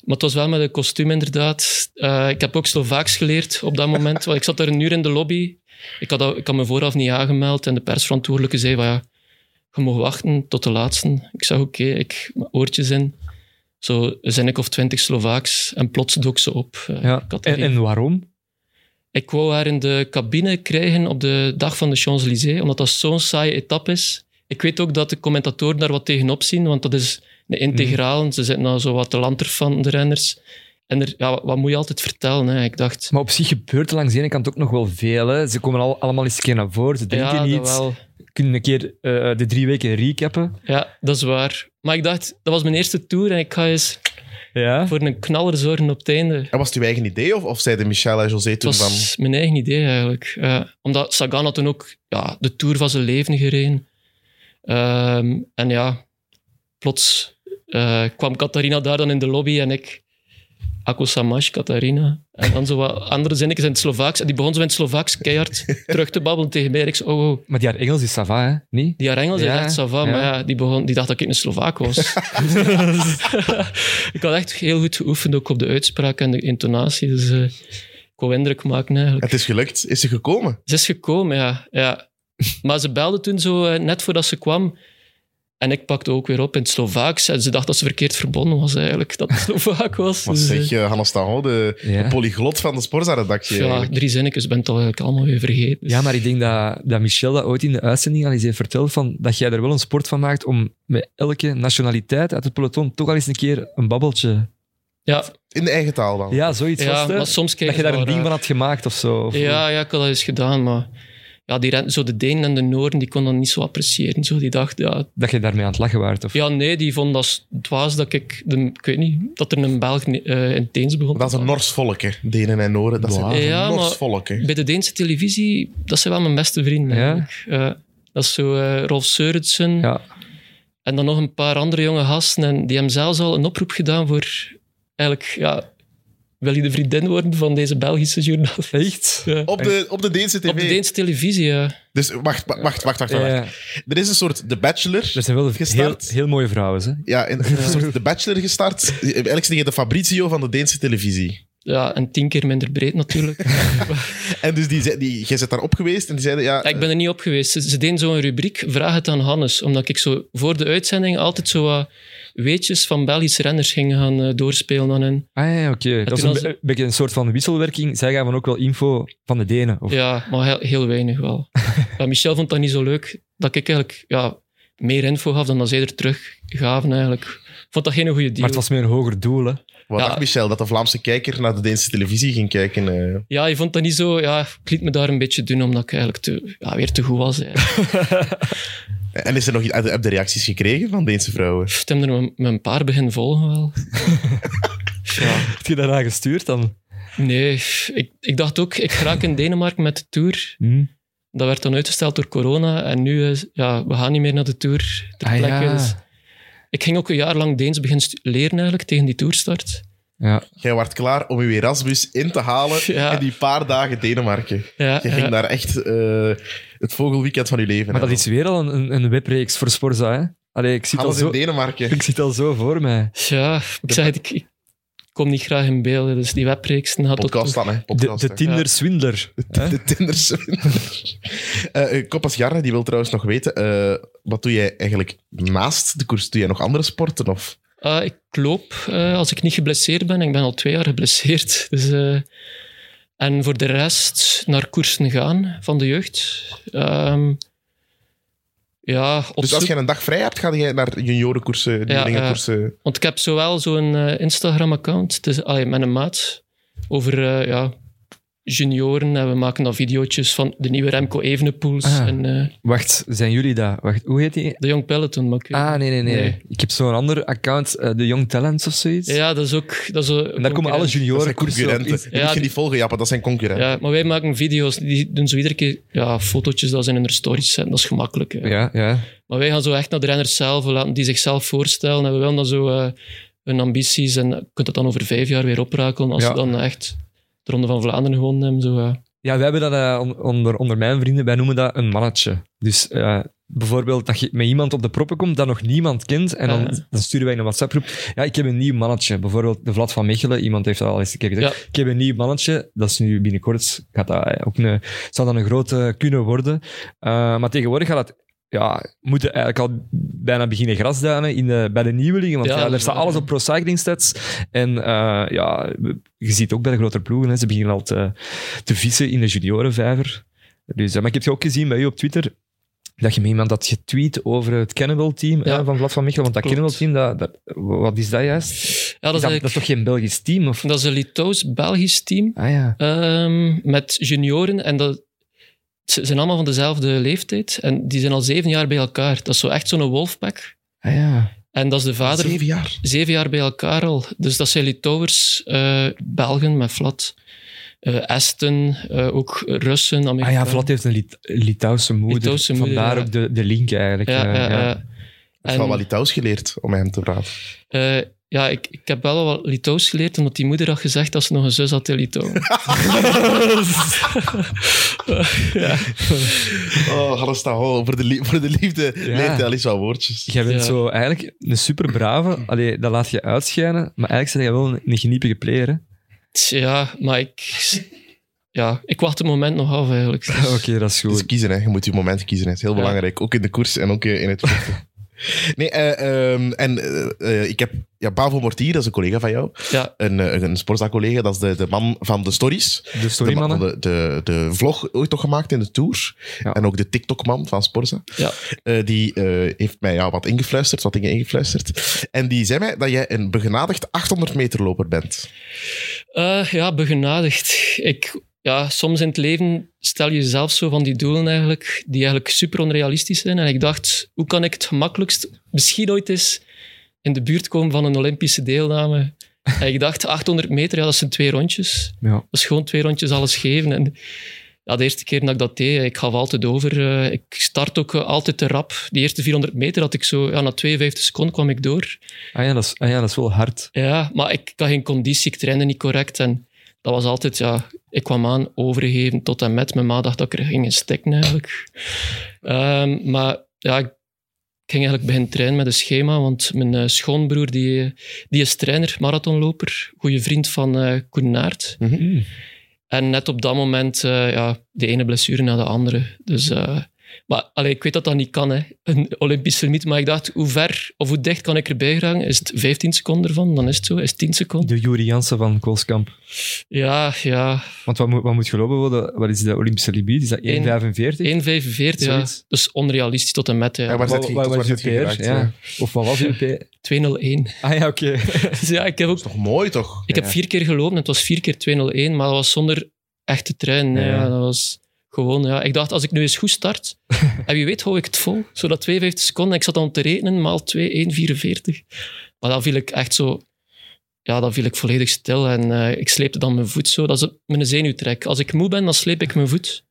Maar het was wel met een kostuum, inderdaad. Eh, ik heb ook Slovaaks geleerd op dat moment. want ik zat daar een uur in de lobby. Ik had, ik had me vooraf niet aangemeld en de persverantwoordelijke zei van ja, je mag wachten tot de laatste. Ik zeg oké, ik mijn oortjes in. Zo zijn ik of twintig Slovaaks en plots dook ze op. Uh,
ja. En, en, waarom?
Ik wou haar in de cabine krijgen op de dag van de Champs-Élysées, omdat dat zo'n saaie etappe is. Ik weet ook dat de commentatoren daar wat tegenop zien, want dat is een integraal. Mm. Ze zitten nou zo wat te lanter van de renners. En er, ja, wat moet je altijd vertellen? Hè? Ik dacht...
Maar op zich gebeurt er langs de ene kant ook nog wel veel. Hè? Ze komen al, allemaal eens een keer naar voren, ze drinken ja, niet. Wel. Kunnen een keer uh, de drie weken recappen.
Ja, dat is waar. Maar ik dacht, dat was mijn eerste tour en ik ga eens ja? voor een knaller zorgen op het einde.
En was het uw eigen idee of, of zeiden Michel en José toen van...
Het was mijn eigen idee eigenlijk. Uh, omdat Sagan had toen ook ja, de tour van zijn leven gereden. Uh, en ja, plots uh, kwam Catharina daar dan in de lobby en ik Ako Samash, Katarina. En dan zo wat andere zinnetjes in het Slovaaks. En die begon zo in het Slovaaks keihard terug te babbelen tegen mij. ik oh, oh.
Maar die haar Engels is Sava, hè? Niet?
Die haar Engels is echt Sava, maar ja, die, begon, die dacht dat ik een Slovaak was. ik had echt heel goed geoefend, ook op de uitspraak en de intonatie. Dus uh, ik wou indruk maken eigenlijk.
Het is gelukt. Is ze gekomen?
Ze is gekomen, ja. ja. Maar ze belde toen zo, uh, net voordat ze kwam en ik pakte ook weer op in het Slovaaks. En ze dacht dat ze verkeerd verbonden was eigenlijk, dat het Slovaak was.
Wat dus, zeg je, Hannes Taho, de, de, polyglot van de Sporza-redactie?
Ja, drie zinnetjes ben ik toch eigenlijk allemaal weer vergeten.
Ja, maar ik denk dat, dat Michel dat ooit in de uitzending al eens heeft verteld, van, dat jij er wel een sport van maakt om met elke nationaliteit uit het peloton toch al eens een keer een babbeltje...
Ja.
In de eigen taal dan?
Ja, zoiets
ja,
maar
soms
Dat je daar een ding van had gemaakt of zo. Of
ja, ja, ik had dat eens gedaan, maar ja, die, zo de Denen en de Noorden die konden dat niet zo appreciëren. Zo. Die dachten, ja,
dat je daarmee aan het lachen waart? Of?
Ja, nee, die vonden dat dwaas dat ik, de, ik weet niet, dat er een Belg uh, in Deens begon.
Dat is een Nors volk, hè? Denen en Noorden. Dat zijn ja, een Nors volk. Hè?
Bij de Deense televisie, dat zijn wel mijn beste vrienden. Ja? Uh, dat is zo uh, Rolf Seurensen. Ja. En dan nog een paar andere jonge gasten. En die hebben zelfs al een oproep gedaan voor eigenlijk ja, wil je de vriendin worden van deze Belgische journalist?
Echt?
Op, de, op de Deense tv?
Op de Deense televisie, ja.
Dus wacht, wacht, wacht, wacht. wacht, Er is een soort The Bachelor
Er zijn wel gestart. Heel, heel mooie vrouwen, hè?
Ja, een, soort The Bachelor gestart. Eigenlijk je de Fabrizio van de Deense televisie.
Ja, en tien keer minder breed natuurlijk.
en dus die, die, jij zit daar op geweest en die zeiden... Ja,
ik ben er niet op geweest. Ze, ze deden zo'n rubriek, vraag het aan Hannes. Omdat ik zo voor de uitzending altijd zo wat weetjes van Belgische renners gingen gaan uh, doorspelen aan hen.
Ah ja, oké. Dat is een, beetje een soort van wisselwerking. Zij gaven ook wel info van de Denen? Of?
Ja, maar heel, heel weinig wel. ja, Michel vond dat niet zo leuk, dat ik eigenlijk ja, meer info gaf dan dat zij er terug gaven eigenlijk. Ik vond dat geen goede deal.
Maar het was meer een hoger doel, hè?
Wat ja. dacht Michel? Dat de Vlaamse kijker naar de Deense televisie ging kijken? Uh...
Ja, je vond dat niet zo... Ja, ik liet me daar een beetje doen, omdat ik eigenlijk te, ja, weer te goed was.
En is er nog iets, heb je reacties gekregen van Deense vrouwen?
Ik heb er met een paar begin volgen wel.
ja. Heb je daarna gestuurd dan?
Nee, ik, ik dacht ook, ik raak in Denemarken met de Tour. Hmm. Dat werd dan uitgesteld door corona. En nu, is, ja, we gaan niet meer naar de Tour ter ah, plekke. Ja. Dus ik ging ook een jaar lang Deens beginnen leren eigenlijk, tegen die Tourstart.
Ja. Jij werd klaar om je Erasmus in te halen in die paar dagen Denemarken. Ja, je ging daar echt uh, het vogelweekend van je leven.
Maar dat is weer al een, een webreeks voor Sporza, hè? Allee, ik zit
Alles
al zo,
in Denemarken.
Ik zit al zo voor mij.
Ja, ik zei het, ik, kom niet graag in beelden, dus die webreeksen had
Podcast dan, hè?
Podcast, de, de Tinder-swindler.
De, de Tinder-swindler. uh, Koppas Jarne, die wil trouwens nog weten, uh, wat doe jij eigenlijk naast de koers? Doe jij nog andere sporten? Of?
Uh, ik loop uh, als ik niet geblesseerd ben. Ik ben al twee jaar geblesseerd. Dus, uh, en voor de rest naar koersen gaan van de jeugd. Um, ja,
dus als je een dag vrij hebt, ga je naar juniorenkoersen, ja,
want ik heb zowel zo'n Instagram-account dus, met een maat over ja, junioren en we maken dan video's van de nieuwe Remco Evenepoels. Ah, en, uh,
wacht, zijn jullie dat? Wacht, hoe heet die?
De Young Peloton. Maar
ah, nee, nee, nee, Ik heb zo'n ander account, uh, de Young Talents of zoiets.
Ja, dat is ook... Dat is
en daar komen alle junioren
concurrenten. Die ja, je niet volgen, Jappen, dat zijn concurrenten.
Ja, maar wij maken video's, die doen zo iedere keer ja, fotootjes dat ze in hun stories zetten. Dat is gemakkelijk. Ja.
ja. Ja,
Maar wij gaan zo echt naar de renners zelf, laten die zichzelf voorstellen. En we willen dan zo... Uh, hun ambities en je kunt dat dan over vijf jaar weer oprakelen als ze dan echt de Ronde van Vlaanderen gewonnen hebben. Zo,
ja, wij hebben dat uh, onder, onder mijn vrienden, wij noemen dat een mannetje. Dus uh, bijvoorbeeld dat je met iemand op de proppen komt dat nog niemand kent, en dan, dan sturen wij een WhatsApp-groep. Ja, ik heb een nieuw mannetje. Bijvoorbeeld de Vlad van Mechelen, iemand heeft dat al eens een keer gezegd. Ik heb een nieuw mannetje, dat is nu binnenkort, gaat dat ook een, zal dat een grote kunnen worden. Uh, maar tegenwoordig gaat dat ja, moeten eigenlijk al bijna beginnen grasduinen in de, bij de nieuwelingen. Want
Ja,
er
is
staat alles op pro cycling stats. En eh, ja, je ziet ook bij de grotere ploegen, hè, ze beginnen al te, te vissen in de juniorenvijver. Dus, eh, maar ik heb je ook gezien bij u op Twitter dat je met iemand had getweet over het Cannibal-team
Ja.
van Vlad van Michelen. Want dat. Cannibal-team, dat, dat, wat is dat juist?
Ja, dat
is dat, dat
eigenlijk-
is toch geen Belgisch team? Of?
dat is een Litouws-Belgisch team.
Ah ja.
Ehm, met junioren. En dat, ze zijn allemaal van dezelfde leeftijd. En die zijn al zeven jaar bij elkaar. Dat is zo echt zo'n wolfpack.
Ah ja.
En dat is de vader...
Zeven jaar.
Zeven jaar bij elkaar al. Dus dat zijn Litouwers, eh, Belgen met Flat. eh Esten, eh, ook Russen,
Ah
Amerikanen.
ja, Vlad heeft een Lit Litouwse moeder.
Litouwse moeder,
Vandaar
ja.
ook de, de link eigenlijk.
Ja,
eh,
ja,
ja.
ja.
Ik heb wel Litouws geleerd om met hem te praten.
Ja, ik, ik heb wel wat Litouws geleerd, omdat die moeder had gezegd dat ze nog een zus had in Litouwen. ja.
Oh, Hannes gewoon voor de, voor de liefde.
Ja.
Leert hij al eens wat woordjes.
Jij bent
Ja.
zo eigenlijk een super brave. Allee, dat laat je uitschijnen. Maar eigenlijk ben je wel een, een geniepige player. Hè?
ja, maar ik... Ja, ik wacht het moment nog af eigenlijk.
Oké, dat is
Dus
goed.
kiezen, hè. je moet je moment kiezen. Het is heel
Ja.
belangrijk. Ook in de koers en ook in het vechten. Nee, eh, ehm, en eh, eh, ik heb ja, Bavo Mortier, dat is een collega van jou.
Ja,
Een, een sportzaak-collega, dat is de, de man van de stories.
De
De, man
storymannen.
van de, de, de vlog ooit toch gemaakt in de Tour.
Ja.
En ook de TikTok-man van Sporza.
ja.
Die heeft mij ja, wat ingefluisterd, wat dingen ingefluisterd. En die zei mij dat jij een begenadigd 800 meter loper bent.
Ja, begenadigd. Ik, ja, soms in het leven stel je jezelf zo van die doelen eigenlijk, die eigenlijk super onrealistisch zijn. En ik dacht, hoe kan ik het gemakkelijkst misschien ooit eens in de buurt komen van een Olympische deelname? En ik dacht, 800 meter, ja, dat zijn twee rondjes.
Ja.
Dat is gewoon twee rondjes alles geven. En ja, de eerste keer dat ik dat deed, ik gaf altijd over. Eh, ik start ook eh, altijd te rap. Die eerste 400 meter had ik zo, ja, na 52 seconden kwam ik door.
Ah, ja, dat is, ah ja, dat is wel hard.
Ja, maar ik had geen conditie, ik trainde niet correct. En dat was altijd, ja, ik kwam aan, overgegeven tot en met. Mijn ma dacht dat ik er ging steken eigenlijk. Ehm, maar ja, ik ging eigenlijk beginnen trainen met een schema, want mijn eh, schoonbroer, die, die is trainer, marathonloper, goede vriend van eh Koen Naert.
Mm.
En net op dat moment, eh, ja, de ene blessure na de andere. Dus, maar allee, ik weet dat dat niet kan, hè. een Olympische limiet. Maar ik dacht, hoe ver of hoe dicht kan ik erbij geraken? Is het 15 seconden ervan? Dan is het zo. Is het 10 seconden?
De Juri Jansen van Koolskamp.
Ja, ja.
Want wat moet, wat moet gelopen worden? Wat is de Olympische limiet? Is dat 1,45?
1,45, ja.
Zoiets.
Dus onrealistisch tot en met.
Ja,
Ja.
waar
Wat-
zit je-
PR? Ja. Of wat was uw P?
2,01.
Ah ja, oké.
Dus ja, ik heb ook...
Dat is toch mooi, toch?
Ik heb vier keer gelopen en het was vier keer 2,01, maar dat was zonder echte trein.
Ja.
Ja. dat was gewoon, ja. Ik dacht, als ik nu eens goed start, en wie weet hou ik het vol. Zo dat 52 seconden, ik zat dan te rekenen, maal 2, 1,44. Maar dan viel ik echt zo... Ja, dan viel ik volledig stil en eh, ik sleepte dan mijn voet zo. Dat is mijn zenuwtrek. Als ik moe ben, dan sleep ik mijn voet.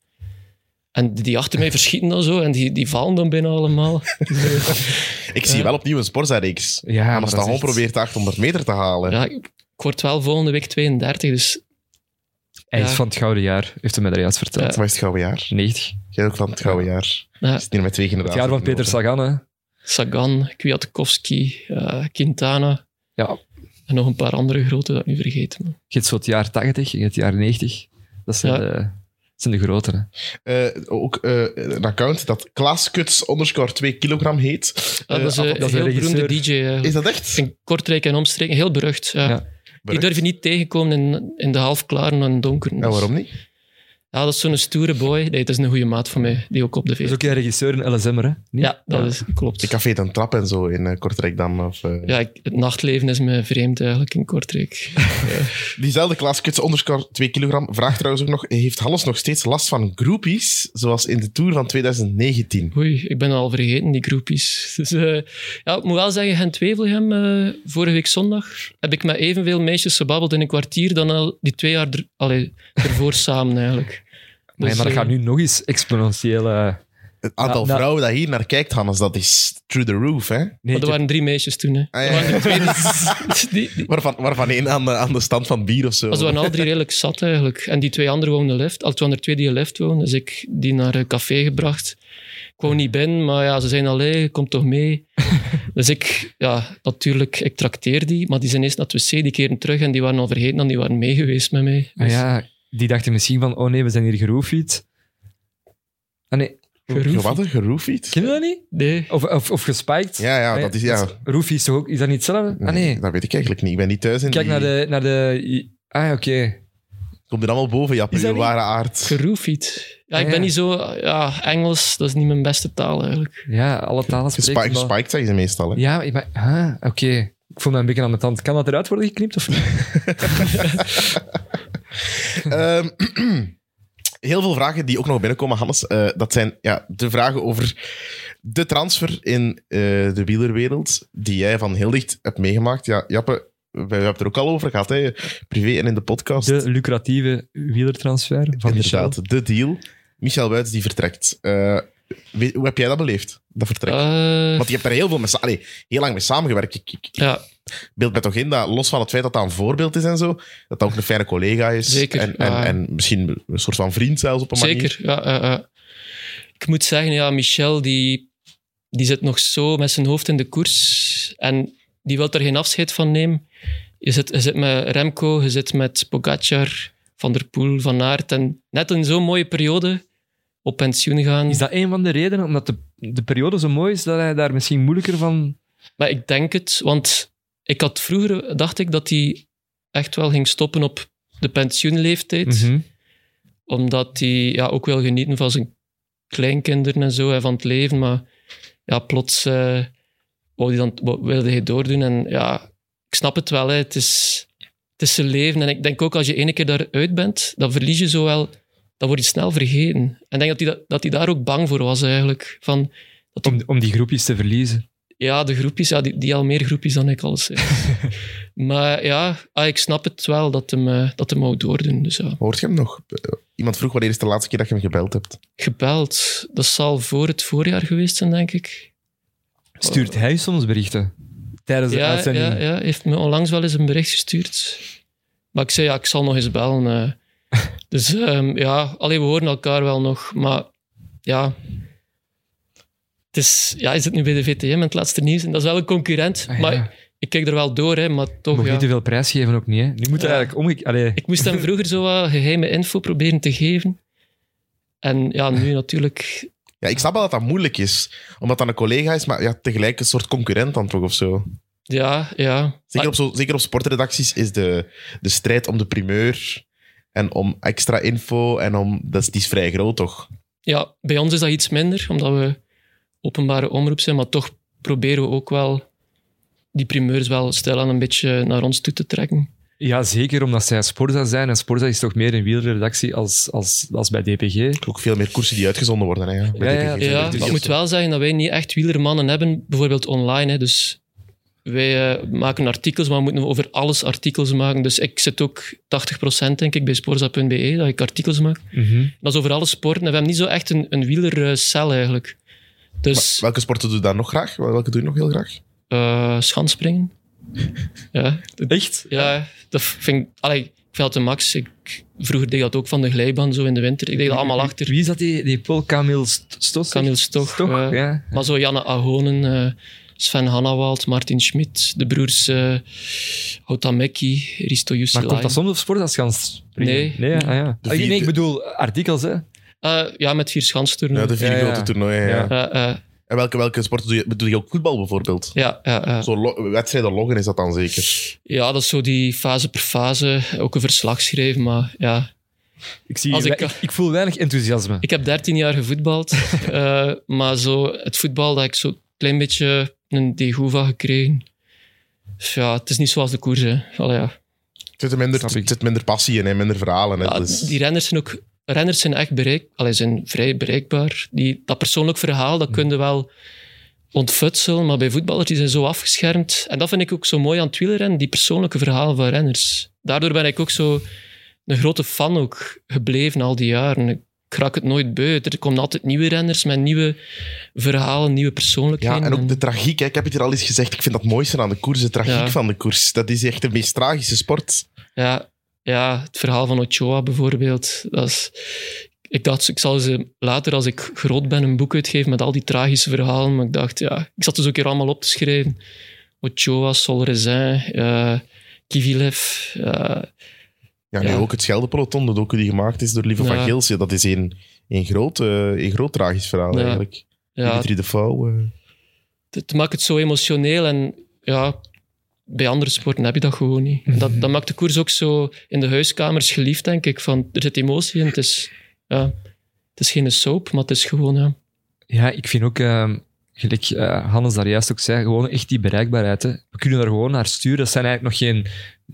En die achter mij verschieten dan zo en die, die vallen dan bijna allemaal.
Ik zie wel opnieuw een Sporza-reeks.
Ja, maar
gewoon
echt-
probeert de 800 meter te halen.
Ja, ik ik word wel volgende week 32, dus
Hij is van het Gouden Jaar, heeft hij mij daar juist verteld.
Wat is het gouden jaar?
90.
Jij ook van het gouden jaar.
ja,
Het is hier met twee
Het
generaties.
jaar van Peter Sagan, hè.
Sagan, Kwiatkowski, eh, Quintana
Ja,
en nog een paar andere grote dat ik nu vergeten. ben.
je hebt zo het jaar 80, je hebt het jaar 90. Dat zijn,
Ja.
de, dat zijn de grotere.
Eh, ook eh, een account dat Klaaskuts underscore 2 kilogram heet.
Ja,
Eh,
dat is
dat is een
heel beroemde. DJ.
is dat echt?
in Kortrijk en omstreken, heel berucht. Ja.
Ja.
Die
Berucht.
durf je niet tegenkomen in, in de halfklaren en donker.
Ja, waarom niet?
Ja, dat is zo'n stoere boy. Nee, het is een goede maat van mij, die ook op de
Dat is
feest.
ook een regisseur in LSM'er, hè? Niet?
Ja, dat is, klopt.
De café ten trap en zo in eh, Kortrijk dan. Of, eh,
Ja, ik- het nachtleven is me vreemd eigenlijk in Kortrijk.
Diezelfde Klaaskuts underscore 2 kilogram vraagt trouwens ook nog: Heeft Hannes nog steeds last van groupies, zoals in de Tour van 2019?
Oei, ik ben al vergeten, die groepjes. Dus, eh, ja, ik moet wel zeggen, Gent-Wevelgem, eh vorige week zondag, heb ik met evenveel meisjes gebabbeld in een kwartier dan al die twee jaar er, allee, ervoor samen eigenlijk.
Maar,
Dus,
maar dat
eh,
gaat nu nog eens exponentieel... eh,
Het aantal
nou-
vrouwen dat hier naar kijkt, Hannes, dat is through the roof. Hè?
nee,
Maar
ik
er
heb-
waren drie meisjes toen. Hè.
Ah, ja.
Er waren er twee die, die, die-
Waarvan, waarvan één aan de, aan de stand van bier of zo.
maar ze waren al drie redelijk zat eigenlijk. En die twee anderen woonden lift. Al waren er twee die in lift woonden. Dus ik die naar een café gebracht. Ik wou niet binnen, maar ja, ze zijn allee, kom toch mee. dus ik, ja, natuurlijk, ik trakteer die. Maar die zijn eerst naar het wc, die keren terug en die waren al vergeten en die waren mee geweest met mij.
Ah
Dus-
ja, die dachten misschien van, oh nee, we zijn hier geroofied. Ah nee,
Geroofied.
Wat? Geroofied?
Ken je dat niet?
Nee.
Of, of, of gespiked?
Ja, ja, dat is... Ja.
Roofie is toch ook... Is dat niet hetzelfde? Ah, nee.
Dat weet ik eigenlijk niet. Ik ben niet thuis in
Kijk
die-
naar de... Naar de ah, oké.
Komt er allemaal boven, Jappe,
Is dat
je ware aard.
Geroofied. Ja, ik
Ah,
ben
ja.
niet zo... Ja, Engels, dat is niet mijn beste taal eigenlijk.
Ja, alle talen spreken.
Gespiked,
maar-
gespiked zeggen ze meestal. Hè.
Ja, ik ben- ah, oké. Ik voel me een beetje aan mijn tand. Kan dat eruit worden geknipt of niet?
Ehm, heel veel vragen die ook nog binnenkomen, Hannes. Eh, dat zijn ja, de vragen over de transfer in eh, de wielerwereld, die jij van heel dicht hebt meegemaakt. Ja, Jappe, we hebben het er ook al over gehad, hè, privé en in de podcast.
De lucratieve wielertransfer van Michel.
Inderdaad, de deal. Michel Wuits die vertrekt. Eh, hoe heb jij dat beleefd, dat vertrek?
Eh,
Want je hebt er heel, veel mee, allee, heel lang mee samengewerkt. Ik, ik
ja,
beeld me toch in dat, los van het feit dat dat een voorbeeld is en zo, dat dat ook een fijne collega is.
Zeker,
En, en, en misschien een soort van vriend zelfs op een manier.
zeker. Ja, ja. Ik moet zeggen, ja, Michel die, die zit nog zo met zijn hoofd in de koers. En die wil er geen afscheid van nemen. Je zit, je zit met Remco, je zit met Pogacar, Van der Poel, Van Aert. En net in zo'n mooie periode op pensioen gaan.
Is dat een van de redenen? Omdat de, de periode zo mooi is, dat hij daar misschien moeilijker van...
Maar ik denk het, want ik had vroeger, dacht ik, dat hij echt wel ging stoppen op de pensioenleeftijd.
Mhm.
Omdat hij ja, ook wil genieten van zijn kleinkinderen en zo, en van het leven. Maar ja, plots wou hij dan, wilde hij doordoen. En ja, ik snap het wel, hè. Het, is, het is zijn leven. En ik denk ook, als je ene keer daaruit bent, dan verlies je zo wel... Dan word je snel vergeten. En ik denk dat hij, dat, dat hij daar ook bang voor was, eigenlijk. Van, dat
Om, om die groepjes te verliezen.
ja, de groepjes, ja, die, die al meer groepjes dan ik al zei. maar ja, ah, ik snap het wel dat hem, eh, dat hem wou doordoen. Dus ja.
Hoort je hem nog? Eh, Iemand vroeg wanneer is de laatste keer dat je hem gebeld hebt.
Gebeld, dat zal voor het voorjaar geweest zijn, denk ik.
Stuurt hij soms berichten? Tijdens de
Ja,
uitzending?
ja, ja, heeft me onlangs wel eens een bericht gestuurd. Maar ik zei, ja, ik zal nog eens bellen. dus ehm, ja, alleen we horen elkaar wel nog. Maar ja, het is, ja, is het nu bij de VTM in het laatste nieuws? En dat is wel een concurrent.
Ah, ja.
Maar ik kijk er wel door, hè, maar toch...
Nog
ja.
niet te veel prijs geven ook niet, hè? Nu moet er
Ja.
eigenlijk omgekeerd... Allee,
Ik moest hem vroeger zo wat geheime info proberen te geven. En ja, nu natuurlijk...
Ja, ik snap wel dat dat moeilijk is, omdat dat een collega is, maar ja, tegelijk een soort concurrent dan toch of zo.
Ja, ja.
Zeker
Ah,
op, zo, zeker op sportredacties is de, de strijd om de primeur en om extra info en om... Dat is, die is vrij groot, toch?
ja, bij ons is dat iets minder, omdat we openbare omroep zijn, maar toch proberen we ook wel die primeurs wel stilaan een beetje naar ons toe te trekken.
ja, zeker omdat zij Sporza zijn. En Sporza is toch meer een wielerredactie als, als, als bij DPG.
Ook veel meer koersen die uitgezonden worden. Hè, ja, bij
Ja, ja,
DPG.
Ja,
dus
maar ik moet wel zeggen dat wij niet echt wielermannen hebben, bijvoorbeeld online. Hè, dus wij eh, maken artikels, maar we moeten over alles artikels maken. Dus ik zit ook 80% denk ik bij sporza.be, dat ik artikels maak.
Mhm.
Dat is over alle sporten. En we hebben niet zo echt een, een wielercel eigenlijk. Dus
Welke sporten doe je dan nog graag? Welke doe je nog heel graag?
eh schansspringen. ja,
Echt?
ja, dat vind ik... Allee, ik vind dat de max. Ik, vroeger deed dat ook van de glijbaan zo in de winter. Ik deed dat allemaal achter.
Wie is dat, die, die Paul Camille St- Stos?
Camille Stoch,
Stoch,
ja.
ja.
Maar zo Janne Ahonen, eh, Sven Hannawald, Martin Schmidt, de broers uh, Hotameki, Risto
Maar
Jussilain.
komt dat soms op sport als springen?
Nee.
Nee, ah, ja.
De
Ah, nee, ik bedoel artikels, hè.
Eh, ja, met vier
Ja,
schanstoernooien.
de vier
Ja, ja.
grote toernooien. Ja.
Ja.
Ja, eh,
En welke, welke sporten doe je? Doe je ook voetbal bijvoorbeeld?
ja, ja, ja.
Zo lo- wedstrijden loggen is dat dan zeker?
ja, dat is zo die fase per fase. Ook een verslag schrijven, maar ja.
Ik, zie
Als
ik,
ik-
voel weinig enthousiasme.
Ik heb 13 jaar gevoetbald, eh, maar zo het voetbal, dat ik zo'n klein beetje een degoe van gekregen. Dus ja, het is niet zoals de koers, hè. Allee, ja.
Er zit minder, er zit minder passie in, hè, minder verhalen. Hè,
Ja,
dus-
die renners zijn ook renners zijn echt bereik, allee, zijn vrij bereikbaar. Die, dat persoonlijk verhaal, dat kun je wel ontfutselen, maar bij voetballers die zijn zo afgeschermd. En dat vind ik ook zo mooi aan het wielrennen, die persoonlijke verhalen van renners. Daardoor ben ik ook zo een grote fan ook gebleven al die jaren. Ik raak het nooit buiten. Er komen altijd nieuwe renners met nieuwe verhalen, nieuwe
ja,
persoonlijkheden.
en ook de tragiek. Hè. Ik heb het hier al eens gezegd. Ik vind dat het mooiste aan de koers, de tragiek
Ja.
van de koers. Dat is echt de meest tragische sport.
Ja, ja, het verhaal van Ochoa bijvoorbeeld. Dat is, ik dacht, ik zal ze later, als ik groot ben, een boek uitgeven met al die tragische verhalen. Maar ik dacht, ja, ik zat dus ook hier allemaal op te schrijven. Ochoa, Solrezin, eh Kivilev. eh,
Ja, nu
Ja.
ook het Scheldepeloton, de docu die gemaakt is door Lieve
Ja.
van Geels. Ja, dat is een, een groot, eh, een groot tragisch verhaal
Ja.
eigenlijk.
Ja,
Dimitri de Pauw. eh.
het, maakt het zo emotioneel en ja, bij andere sporten heb je dat gewoon niet. Dat, dat maakt de koers ook zo in de huiskamers geliefd, denk ik. Van, er zit emotie in, het is, ja, het is geen soap, maar het is gewoon... Ja.
Ja, ik vind ook, ehm, gelijk eh, Hannes daar juist ook zei, gewoon echt die bereikbaarheid. Hè. We kunnen daar gewoon naar sturen. Dat zijn eigenlijk nog geen,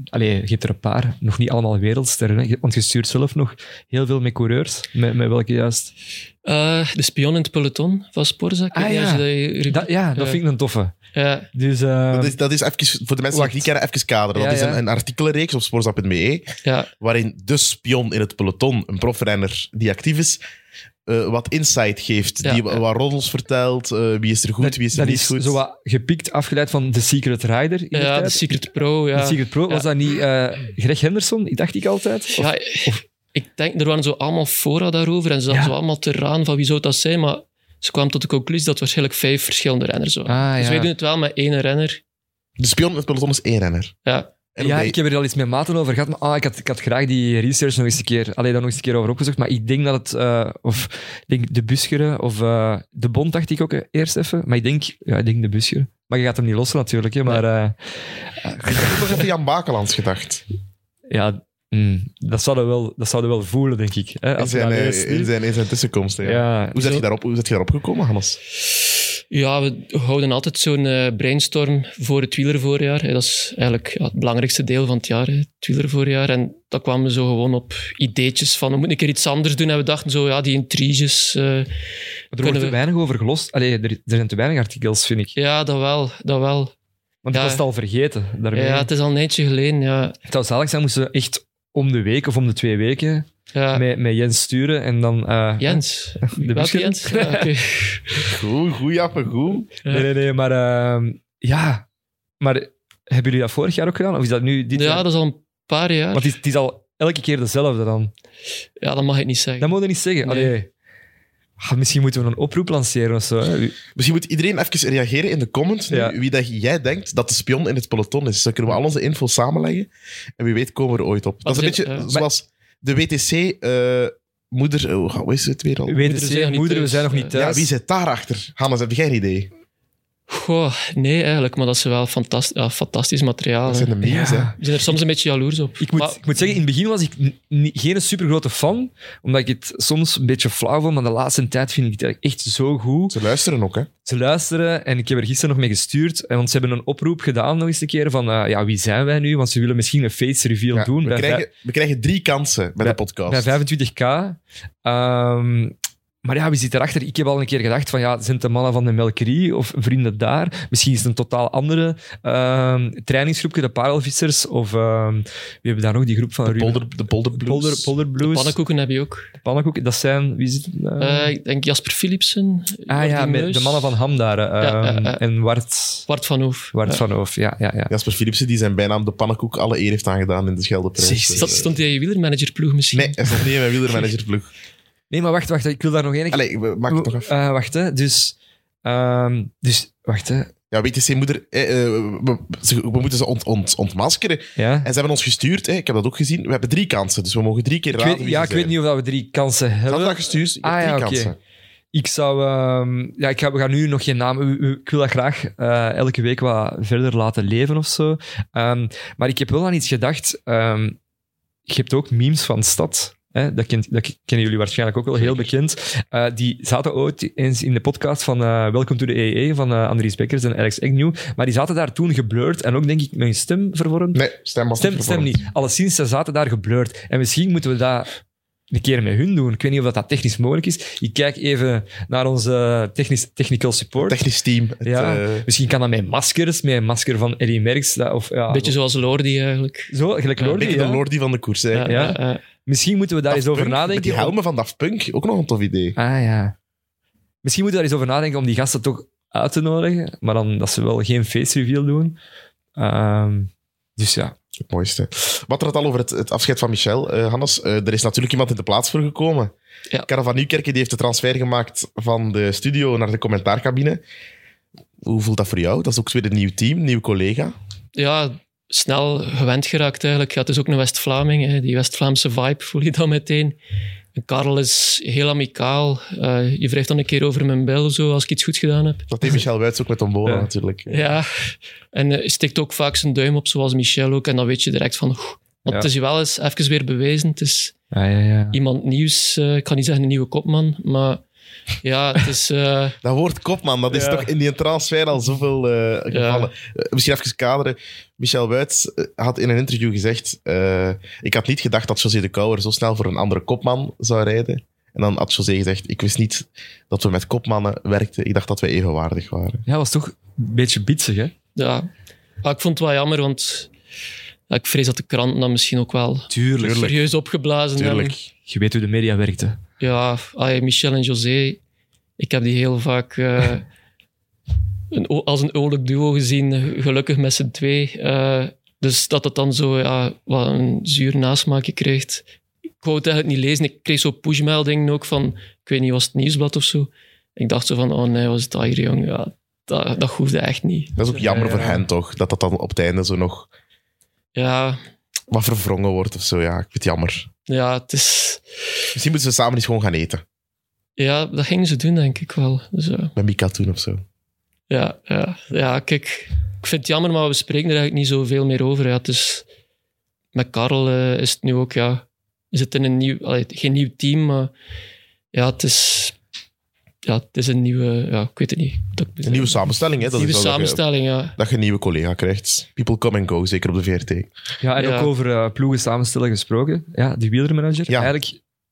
allee, je hebt er een paar, nog niet allemaal wereldsterren. Hè. Want je stuurt zelf nog heel veel met coureurs. Met, met welke juist?
Eh, de spion in het peloton van Sporzak.
Ah, ja.
ja.
Dat, ja, dat
Ja.
vind ik een toffe.
ja,
Dus, ehm,
Dat is, dat is even, voor de mensen die het niet kennen, even kaderen. Dat
Ja,
is
ja.
een, een artikelenreeks op sportstap.be,
ja,
waarin de spion in het peloton, een profrenner die actief is, eh, wat insight geeft.
Ja,
die
ja.
wat roddels vertelt, eh, wie is er goed,
dat,
wie is er
dat
niet
is
goed.
zo wat gepikt, afgeleid van The Secret Rider. In de
ja, de. Secret Pro. Ja.
De Secret Pro,
Ja.
was dat niet eh, Greg Henderson? Ik dacht ik altijd. Of-
Ja, ik denk, er waren zo allemaal fora daarover en ze hadden
Ja.
zo allemaal te raden van wie zou dat zijn, maar ze kwamen tot de conclusie dat het waarschijnlijk vijf verschillende renners waren.
Ah,
Dus wij doen het wel met één renner.
De spion het peloton is één renner.
Ja,
ja, ik heb er al eens met maten over gehad, maar ah, ik, had, ik had graag die research nog eens een keer, allee, daar nog eens een keer over opgezocht, maar ik denk dat het, eh, of ik denk de Buscheren, of eh, de Bond dacht ik ook eh, eerst even, maar ik denk, ja, ik denk de Buscheren. Maar je gaat hem niet lossen natuurlijk, hè, maar
Ik heb nog even Jan Bakelands gedacht.
ja, mm, dat zouden we wel, dat zouden we wel voelen, denk ik. Hè,
In
als je
zijn, in zijn, in zijn tussenkomst. Ja.
Ja,
Hoe zet
zo-
je daarop, hoe zet je daarop gekomen, Hannes?
Ja we houden altijd zo'n eh, brainstorm voor het wielervoorjaar. hè. Dat is eigenlijk ja, het belangrijkste deel van het jaar, hè, het wielervoorjaar. En daar kwamen we zo gewoon op ideetjes van, we moeten een keer iets anders doen. En we dachten zo, ja, die intriges... eh,
er wordt
kunnen
te
we-
weinig over gelost. Allee, er, er zijn te weinig artikels, vind ik.
ja, dat wel, dat wel.
Want
Ja.
ik was het al vergeten. Daarmee.
Ja, het is al een eindje geleden, ja.
Het zou zalig zijn, moesten we echt om de week of om de twee weken
ja.
met, met Jens sturen en dan... eh,
Jens.
De
Welke? Jens? Ja, oké.
Goed, goed, Jappe, goed.
Ja.
Nee, nee, nee, maar ehm, ja. Maar hebben jullie dat vorig jaar ook gedaan? Of is dat nu dit
ja,
jaar?
dat is al een paar jaar.
Want het is, het is al elke keer dezelfde dan.
Ja, dat mag ik niet zeggen.
Dat moet je niet zeggen.
Nee.
Allee. Ah, misschien moeten we een oproep lanceren of zo. Hè.
Misschien moet iedereen even reageren in de comments
Ja.
wie dat jij denkt dat de spion in het peloton is. Dan kunnen we al onze info samenleggen en wie weet komen we er ooit op. Dat is een beetje
ja.
zoals de WTC eh, moeder... Oh, hoe is het weer al?
Weet moeder, we
thuis.
zijn nog niet thuis.
Ja, wie zit daarachter? Hannes, heb jij een idee?
Goh, nee, eigenlijk. Maar dat is wel fantast ja, fantastisch materiaal.
Dat zijn de memes, hè.
Ja.
We zijn er soms een beetje jaloers op.
Ik moet,
Maar-
ik moet zeggen, in het begin was ik geen supergrote fan, omdat ik het soms een beetje flauw vond, maar de laatste tijd vind ik het echt zo goed.
Ze luisteren ook, hè.
Ze luisteren en ik heb er gisteren nog mee gestuurd, en want ze hebben een oproep gedaan nog eens een keer van, eh, ja, wie zijn wij nu? Want ze willen misschien een face reveal
Ja,
doen
we, krijgen, we krijgen drie kansen bij,
Bij-
de podcast.
bij 25k. Ehm, maar ja, wie zit erachter? Ik heb al een keer gedacht van, ja, zijn het de mannen van de Melkerie of vrienden daar? Misschien is het een totaal andere ehm trainingsgroepje, de parelvissers, of ehm, wie hebben daar nog? Die groep van
de,
Ruben-
polder, de Polder Blues.
Polder, Blues.
Pannenkoeken heb je ook.
Pannenkoeken, dat zijn... Wie zit?
Eh, ik denk Jasper Philipsen.
ah ja, met de mannen van Ham daar. eh,
Ja,
ehm. En Wart,
Bart van Hoof.
Wart van Hoof. Ja, ja, ja.
Jasper Philipsen, die zijn bijnaam de pannenkoek alle eer heeft aangedaan in de Scheldeprijs.
Zeg,
Stond, stond hij in je wielermanagerploeg misschien?
Nee, hij stond niet in mijn wielermanagerploeg.
Nee, maar wacht, wacht. Ik wil daar nog één...
Allee, we- maak het toch af.
Eh, wacht, hè. Dus... ehm, dus, wacht, hè.
Ja, WTC-moeder, eh, eh, we, ze- we moeten ze ont, ont, ontmaskeren.
Ja.
En ze hebben ons gestuurd, hè, ik heb dat ook gezien. We hebben drie kansen, dus we mogen drie keer
Ik
raden
weet,
wie
ja,
ze
ik weet
zijn.
niet of dat we drie kansen
Ze
hebben.
dat gestuurd, ik heb
Ah,
drie
ja, oké.
kansen.
Ik zou... ehm, ja, ik ga, we gaan nu nog geen naam... u- u- Ik wil dat graag eh, elke week wat verder laten leven of zo. Ehm, maar ik heb wel aan iets gedacht. Ehm, je hebt ook memes van stad. Hè? Dat, kent, dat kennen jullie waarschijnlijk ook wel, heel bekend. Eh, die zaten ooit eens in de podcast van eh Welcome to the EE van eh, Andries Bekkers en Alex Agnew. Maar die zaten daar toen geblurred en ook, denk ik, met hun stem vervormd.
Nee, stem was
Stem,
niet
stem
vervormd.
niet. Alleszins, ze zaten daar geblurred. En misschien moeten we dat een keer met hun doen. Ik weet niet of dat, dat technisch mogelijk is. Ik kijk even naar onze technisch, technical support.
Technisch team. Het,
ja,
eh,
misschien kan dat met maskers, met een masker van Eddie Merckx. dat- Of, ja,
Beetje zoals Lordi eigenlijk.
Zo, gelijk
Ja,
Lordi,
een beetje
ja.
de lordy van de koers. Hè.
Ja,
Ja.
ja, ja.
Misschien moeten we daar
Daft
eens over
Punk,
nadenken.
Met die helmen van Daft Punk, ook nog een tof idee.
Ah ja. Misschien moeten we daar eens over nadenken om die gasten toch uit te nodigen, maar dan dat ze wel geen face reveal doen. Ehm, dus ja.
Het mooiste. Wat er het al over het, het afscheid van Michel, eh, Hannes. Eh, er is natuurlijk iemand in de plaats voor gekomen.
Ja.
Karel van Nieuwkerken die heeft de transfer gemaakt van de studio naar de commentaarcabine. Hoe voelt dat voor jou? Dat is ook weer een nieuw team, een nieuw collega.
ja, snel gewend geraakt eigenlijk. Ja, het is ook een West-Vlaming. hè. Die West-Vlaamse vibe voel je dan meteen. Karel is heel amicaal. Eh, je wrijft dan een keer over mijn bel zo, als ik iets goed gedaan heb.
Dat deed Michel Wuits ook met Tombola
Ja.
natuurlijk.
Ja, en eh, stikt ook vaak zijn duim op, zoals Michel ook. En dan weet je direct van... oeh. Want
Ja.
het is je wel eens even weer bewezen. Het is
Ja, ja, ja.
iemand nieuws. eh, ik ga niet zeggen een nieuwe kopman, maar ja, het is... eh,
Dat woord kopman, dat is
Ja.
toch in die transfer al zoveel eh, gevallen. Eh, misschien even kaderen. Michel Wuits had in een interview gezegd... eh, ik had niet gedacht dat José de Kouwer zo snel voor een andere kopman zou rijden. En dan had José gezegd, ik wist niet dat we met kopmannen werkten. Ik dacht dat wij evenwaardig waren.
Ja, was toch een beetje bitsig, hè?
ja. Maar ik vond het wel jammer, want ik vrees dat de kranten dat misschien ook wel
Tuurlijk.
serieus opgeblazen hebben.
Tuurlijk.
Je weet hoe de media werkte.
Ja, Michel en José, ik heb die heel vaak eh, een, als een oorlijk duo gezien, eh, gelukkig met z'n twee. Eh, dus dat het dan zo ja, wat een zuur nasmaakje krijgt. Ik wou het eigenlijk niet lezen. Ik kreeg zo pushmeldingen ook van, ik weet niet, was het Nieuwsblad of zo? Ik dacht zo van, oh nee, was het dat hier, jong? Ja, dat, dat hoefde echt niet.
Dat is ook jammer
Ja, ja.
voor hen toch, dat dat dan op het einde zo nog
Ja,
wat verwrongen wordt of zo. Ja, ik vind het jammer.
ja, het is...
Misschien moeten ze samen eens gewoon gaan eten.
Ja, dat gingen ze doen, denk ik wel. Dus,
Bij Mika toen of zo.
Ja, ja, ja, kijk, ik vind het jammer, maar we spreken er eigenlijk niet zoveel meer over. Ja, het is, met Karel eh, is het nu ook, ja, is het in een nieuw, allee, geen nieuw team, maar ja, het is, ja, het is een nieuwe, ja, ik weet het niet. Dat
Een nieuwe samenstelling, hè? Dat
nieuwe
is wel dat je-
samenstelling, ja.
Dat je een nieuwe collega krijgt. People come and go, zeker op de VRT.
Ja, en
Ja.
ook over eh, ploegen samenstellen gesproken. Ja, die wielermanager.
Ja.
Eigenlijk,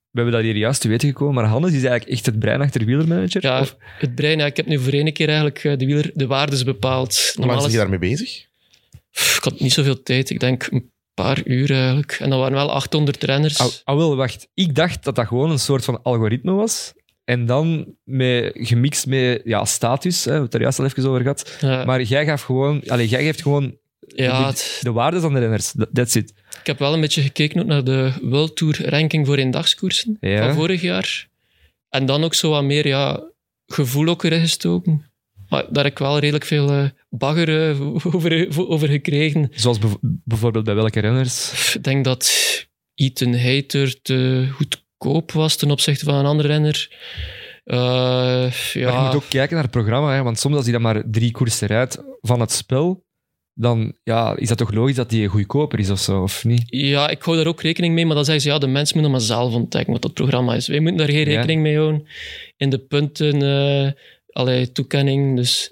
we hebben dat hier juist te weten gekomen, maar Hannes is eigenlijk echt het brein achter de wielermanager.
Ja,
Of-
het brein, ja, ik heb nu voor één keer eigenlijk eh, de, wieler, de waardes bepaald.
Hoe lang
is,
je daarmee bezig?
Ik had niet zoveel tijd, ik denk een paar uur eigenlijk. En dat waren wel 800 renners.
Ah, ah, wel, wacht. Ik dacht dat dat gewoon een soort van algoritme was. En dan met, gemixt met ja, status, hè, we hebben het er juist al even over gehad.
Ja,
Maar jij gaf gewoon, allez, jij geeft gewoon
ja,
de,
het-
de waardes aan de renners. That- That's it.
Ik heb wel een beetje gekeken ook naar de World Tour ranking voor eendagskoersen
Ja.
van vorig jaar. En dan ook zo wat meer ja, gevoel ook erin gestoken. Maar daar heb ik wel redelijk veel eh, bagger eh, over, over gekregen.
Zoals bev- bijvoorbeeld bij welke renners.
Ik denk dat Ethan Hayter te goedkoop was ten opzichte van een andere renner. Eh,
Maar je
ja,
moet ook kijken naar het programma, hè, want soms als hij dan maar drie koersen rijdt van het spel, dan ja, is dat toch logisch dat die goedkoper is of zo, of niet?
ja, ik hou daar ook rekening mee, maar dan zeggen ze ja, de mens moet maar zelf ontdekken wat dat programma is. Wij moeten daar geen
Ja.
rekening mee houden in de punten, eh allerlei toekenning. Dus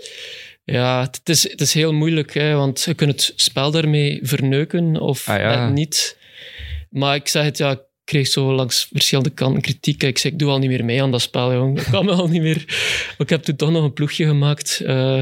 ja, het is, het is heel moeilijk, hè, want je kunt het spel daarmee verneuken of
Ah, ja.
niet. Maar ik zeg het, ja, kreeg zo langs verschillende kanten kritiek. Ik zei, ik doe al niet meer mee aan dat spel, jong. Ik kan me al niet meer... Ik heb toen toch nog een ploegje gemaakt. eh,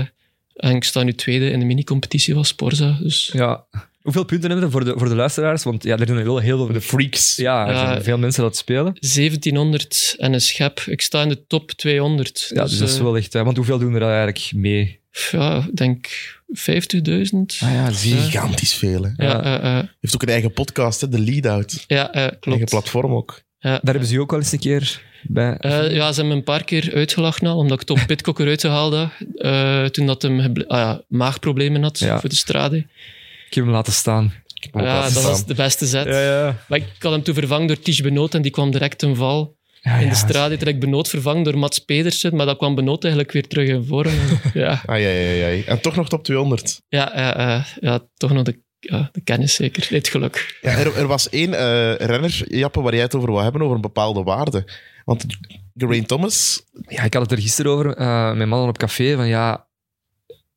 en ik sta nu tweede in de mini-competitie van Sporza. Dus
Ja. Hoeveel punten hebben we voor de, voor de luisteraars? Want ja, er zijn wel heel veel...
De freaks.
Ja, er veel mensen dat spelen.
1700 en een schep. Ik sta in de top 200.
Ja, dus dat is
eh,
wel echt... hè, Want hoeveel doen er eigenlijk mee?
Ja, ik denk 50.000.
Ah ja.
Gigantisch veel. Hè.
Ja,
Ja.
eh, eh,
Heeft ook een eigen podcast, hè, de Lead Out.
ja, eh,
Eigen
klopt.
platform ook.
Ja,
Daar hebben ze je ook wel eens een keer bij...
Eh, ja, ze hebben me een paar keer uitgelachen al, omdat ik Tom Pitcock eruit eh, toen dat hem ah, ja, maagproblemen had
Ja.
voor de strade.
Ik heb hem laten staan.
Ik heb hem ook
Ja,
laten
dat
staan.
was de beste zet.
ja.
Maar ik had hem toen vervangen door Ties Benoot en die kwam direct ten val.
Ja,
In
ja.
de strade direct Benoot vervangen door Mats Pedersen, maar dat kwam Benoot eigenlijk weer terug in vorm. ja,
Ah, ja, ja, ja. En toch nog top 200.
ja, ja, ja, ja, toch nog de, ja, de kennis zeker. Het geluk.
Ja, er, er was één eh, renner, Jappe, waar jij het over wou hebben, over een bepaalde waarde. Want Geraint Thomas,
Ja, ik had het er gisteren over eh, met mannen op café. Van ja,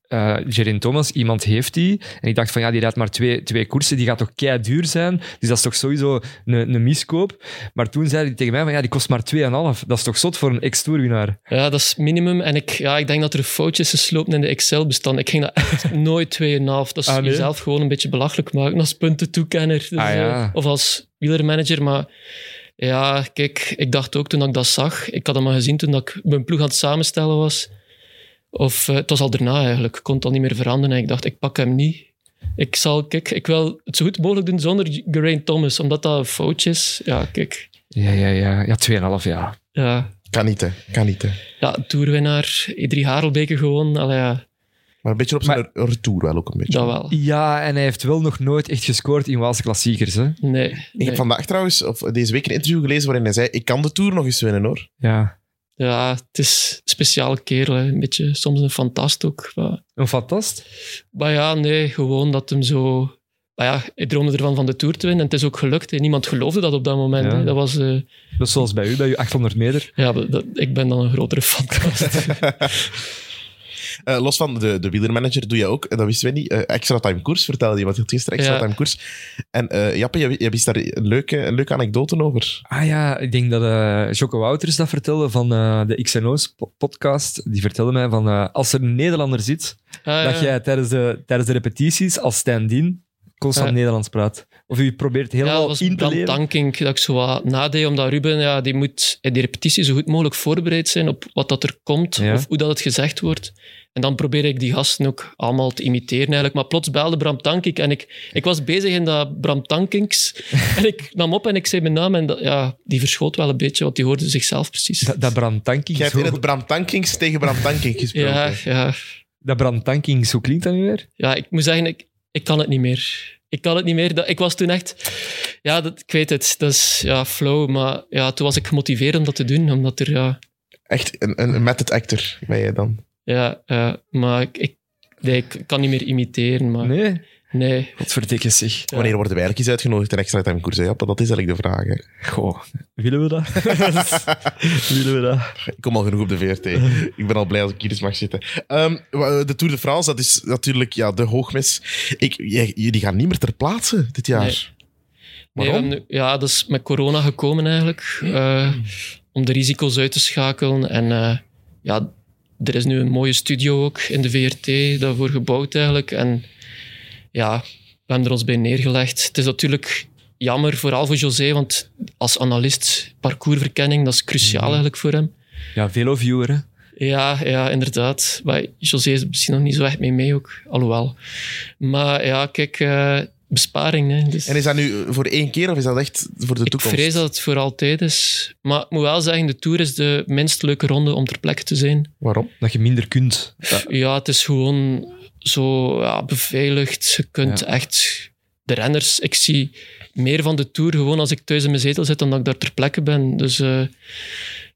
eh Gerin Thomas, iemand heeft die. En ik dacht van ja, die rijdt maar twee, twee koersen. Die gaat toch kei duur zijn. Dus dat is toch sowieso een, een miskoop. Maar toen zei hij tegen mij van ja, die kost maar 2,5. Dat is toch zot voor een ex-tourwinnaar?
Ja, dat is minimum. En ik, ja, ik denk dat er foutjes geslopen in de Excel-bestand. Ik ging dat echt nooit 2,5. Dat is
Ah, nee?
jezelf gewoon een beetje belachelijk maken als puntentoekenner. Dus,
Ah, ja.
eh, of als wielermanager. Maar ja, kijk, ik dacht ook toen ik dat zag. Ik had hem al gezien toen ik mijn ploeg aan het samenstellen was. Of eh, het was al daarna eigenlijk. Ik kon het al niet meer veranderen. En ik dacht, ik pak hem niet. Ik zal, kijk, ik wil het zo goed mogelijk doen zonder Geraint Thomas, omdat dat een foutje is. Ja, kijk.
Ja, ja, ja. Ja, 2,5 ja.
Ja,
kan niet, hè. Kan niet, hè.
ja toerwinnaar, drie Harelbeke gewoon. Allee, ja.
Maar een beetje op zijn retour wel ook een beetje.
Dat wel.
Ja, en hij heeft wel nog nooit echt gescoord in Waalse klassiekers. Hè?
Nee.
Ik
nee.
heb vandaag trouwens, of deze week, een interview gelezen waarin hij zei: Ik kan de Tour nog eens winnen hoor.
Ja.
Ja, het is een speciale kerel. hè. Een beetje, soms een fantast ook. Maar,
Een fantast.
maar ja, nee, gewoon dat hem zo... Maar ja, hij droomde ervan van de Tour te winnen en het is ook gelukt. hè. Niemand geloofde dat op dat moment.
Ja.
hè. Dat was...
is zoals bij u, bij uw 800 meter.
ja, dat, ik ben dan een grotere fantast.
Eh, los van de, de wielermanager doe je ook, en dat wisten we niet, eh, extra time koers vertelde je, want je had gisteren extra
Ja.
time koers. En eh Jappe, je, je wist daar een leuke, een leuke anekdote over.
Ah ja, ik denk dat eh Jocke Wouters dat vertelde van eh, de XNO's po- podcast. Die vertelde mij van, eh, als er een Nederlander zit,
Ah,
dat
ja.
jij tijdens de, tijdens de repetities als stand-in constant
Ja.
Nederlands praat. Of u probeert
Ja,
helemaal
was
in te
Bram
leren.
Tankink dat ik zo wat nadeed, omdat Ruben, ja, die moet in die repetitie zo goed mogelijk voorbereid zijn op wat dat er komt,
Ja.
of hoe dat het gezegd wordt. En dan probeer ik die gasten ook allemaal te imiteren eigenlijk. Maar plots belde Bram Tankink en ik, ik was bezig in dat Bram Tankinks. en ik nam op en ik zei mijn naam en dat, ja, die verschoot wel een beetje, want die hoorde zichzelf precies.
Dat, dat Bram Tankings,
Jij hebt in het Bram Tankings tegen Bram Tankink gesproken.
ja, ja,
dat Bram Tankings, hoe klinkt dat nu weer?
ja, ik moet zeggen, ik, ik kan het niet meer. Ik kan het niet meer. Dat, ik was toen echt... Ja, dat, ik weet het. Dat is ja, flow. Maar ja, toen was ik gemotiveerd om dat te doen. Omdat er... Ja,
Echt een, een method actor ben jij dan.
Ja, ja, maar ik, ik, nee, ik kan niet meer imiteren. Maar nee.
Nee? Godverdikke zeg.
Ja.
Wanneer worden wij eigenlijk eens uitgenodigd in extra time koers? Jappe? Dat is eigenlijk de vraag. Hè.
Goh, willen we dat? willen we dat?
Ik kom al genoeg op de VRT. ik ben al blij als ik hier eens mag zitten. Ehm, de Tour de France, dat is natuurlijk ja, de hoogmis. Ik, jullie gaan niet meer ter plaatse dit jaar.
Nee.
Waarom?
ja, dat is met corona gekomen eigenlijk. eh, om de risico's uit te schakelen. En eh, ja, er is nu een mooie studio ook in de VRT daarvoor gebouwd eigenlijk. En ja, we hebben er ons bij neergelegd. Het is natuurlijk jammer, vooral voor José, want als analist parcoursverkenning, dat is cruciaal eigenlijk voor hem.
Ja, velo-viewer, hè?
Ja, ja, inderdaad. Maar José is er misschien nog niet zo echt mee mee ook, alhoewel. Maar ja, kijk, eh, besparing. Hè, dus
En is dat nu voor één keer of is dat echt voor de
ik
toekomst?
vrees dat het voor altijd is. Maar ik moet wel zeggen, de Tour is de minst leuke ronde om ter plekke te zijn.
Waarom?
Dat je minder kunt.
Ja, het is gewoon zo ja, beveiligd. Je kunt
Ja.
echt... De renners, ik zie meer van de Tour gewoon als ik thuis in mijn zetel zit dan dat ik daar ter plekke ben. Dus eh,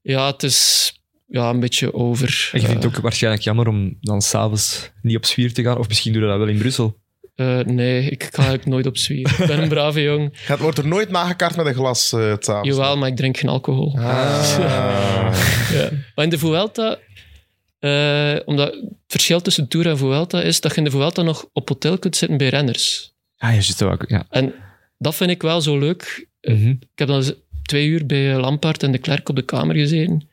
ja, het is ja, een beetje over.
En je vindt
Eh,
het ook waarschijnlijk jammer om dan s'avonds niet op zwier te gaan. Of misschien doe je dat wel in Brussel.
eh, nee, ik ga eigenlijk nooit op zwier. Ik ben een brave jong.
Het wordt er nooit nagekaart met een glas uh, s'avonds.
Jawel, maar ik drink geen alcohol.
Ah.
Ja. Maar in de Vuelta, eh, omdat het verschil tussen Tour en Vuelta is dat je in de Vuelta nog op hotel kunt zitten bij renners.
Ah, je zit er ook. Ja.
En dat vind ik wel zo leuk. Eh,
Mhm.
Ik heb dan twee uur bij Lampaard en de Klerk op de kamer gezeten.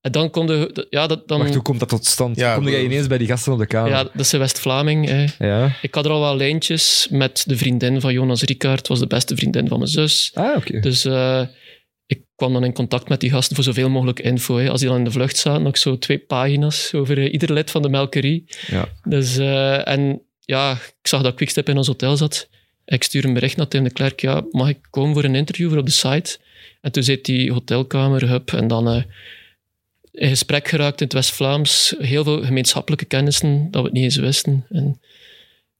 En dan de... Ja, dat, dan,
Wacht, hoe komt dat tot stand?
Ja,
Kom jij
we-
ineens bij die gasten op de kamer?
ja, dat is de West-Vlaming. hè.
Ja.
Ik had er al wel lijntjes met de vriendin van Jonas Ricard. was de beste vriendin van mijn zus.
Ah, oké.
Dus eh, kwam dan in contact met die gasten voor zoveel mogelijk info. Hè. Als die dan in de vlucht zaten, nog zo twee pagina's over eh, ieder lid van de melkerie.
Ja.
Dus, eh, en ja, ik zag dat Quickstep in ons hotel zat. Ik stuur een bericht naar Tim de Klerk. Ja, mag ik komen voor een interview voor op de site? En toen zit die hotelkamer, hup, en dan eh, in gesprek geraakt in het West-Vlaams. Heel veel gemeenschappelijke kennissen dat we het niet eens wisten. En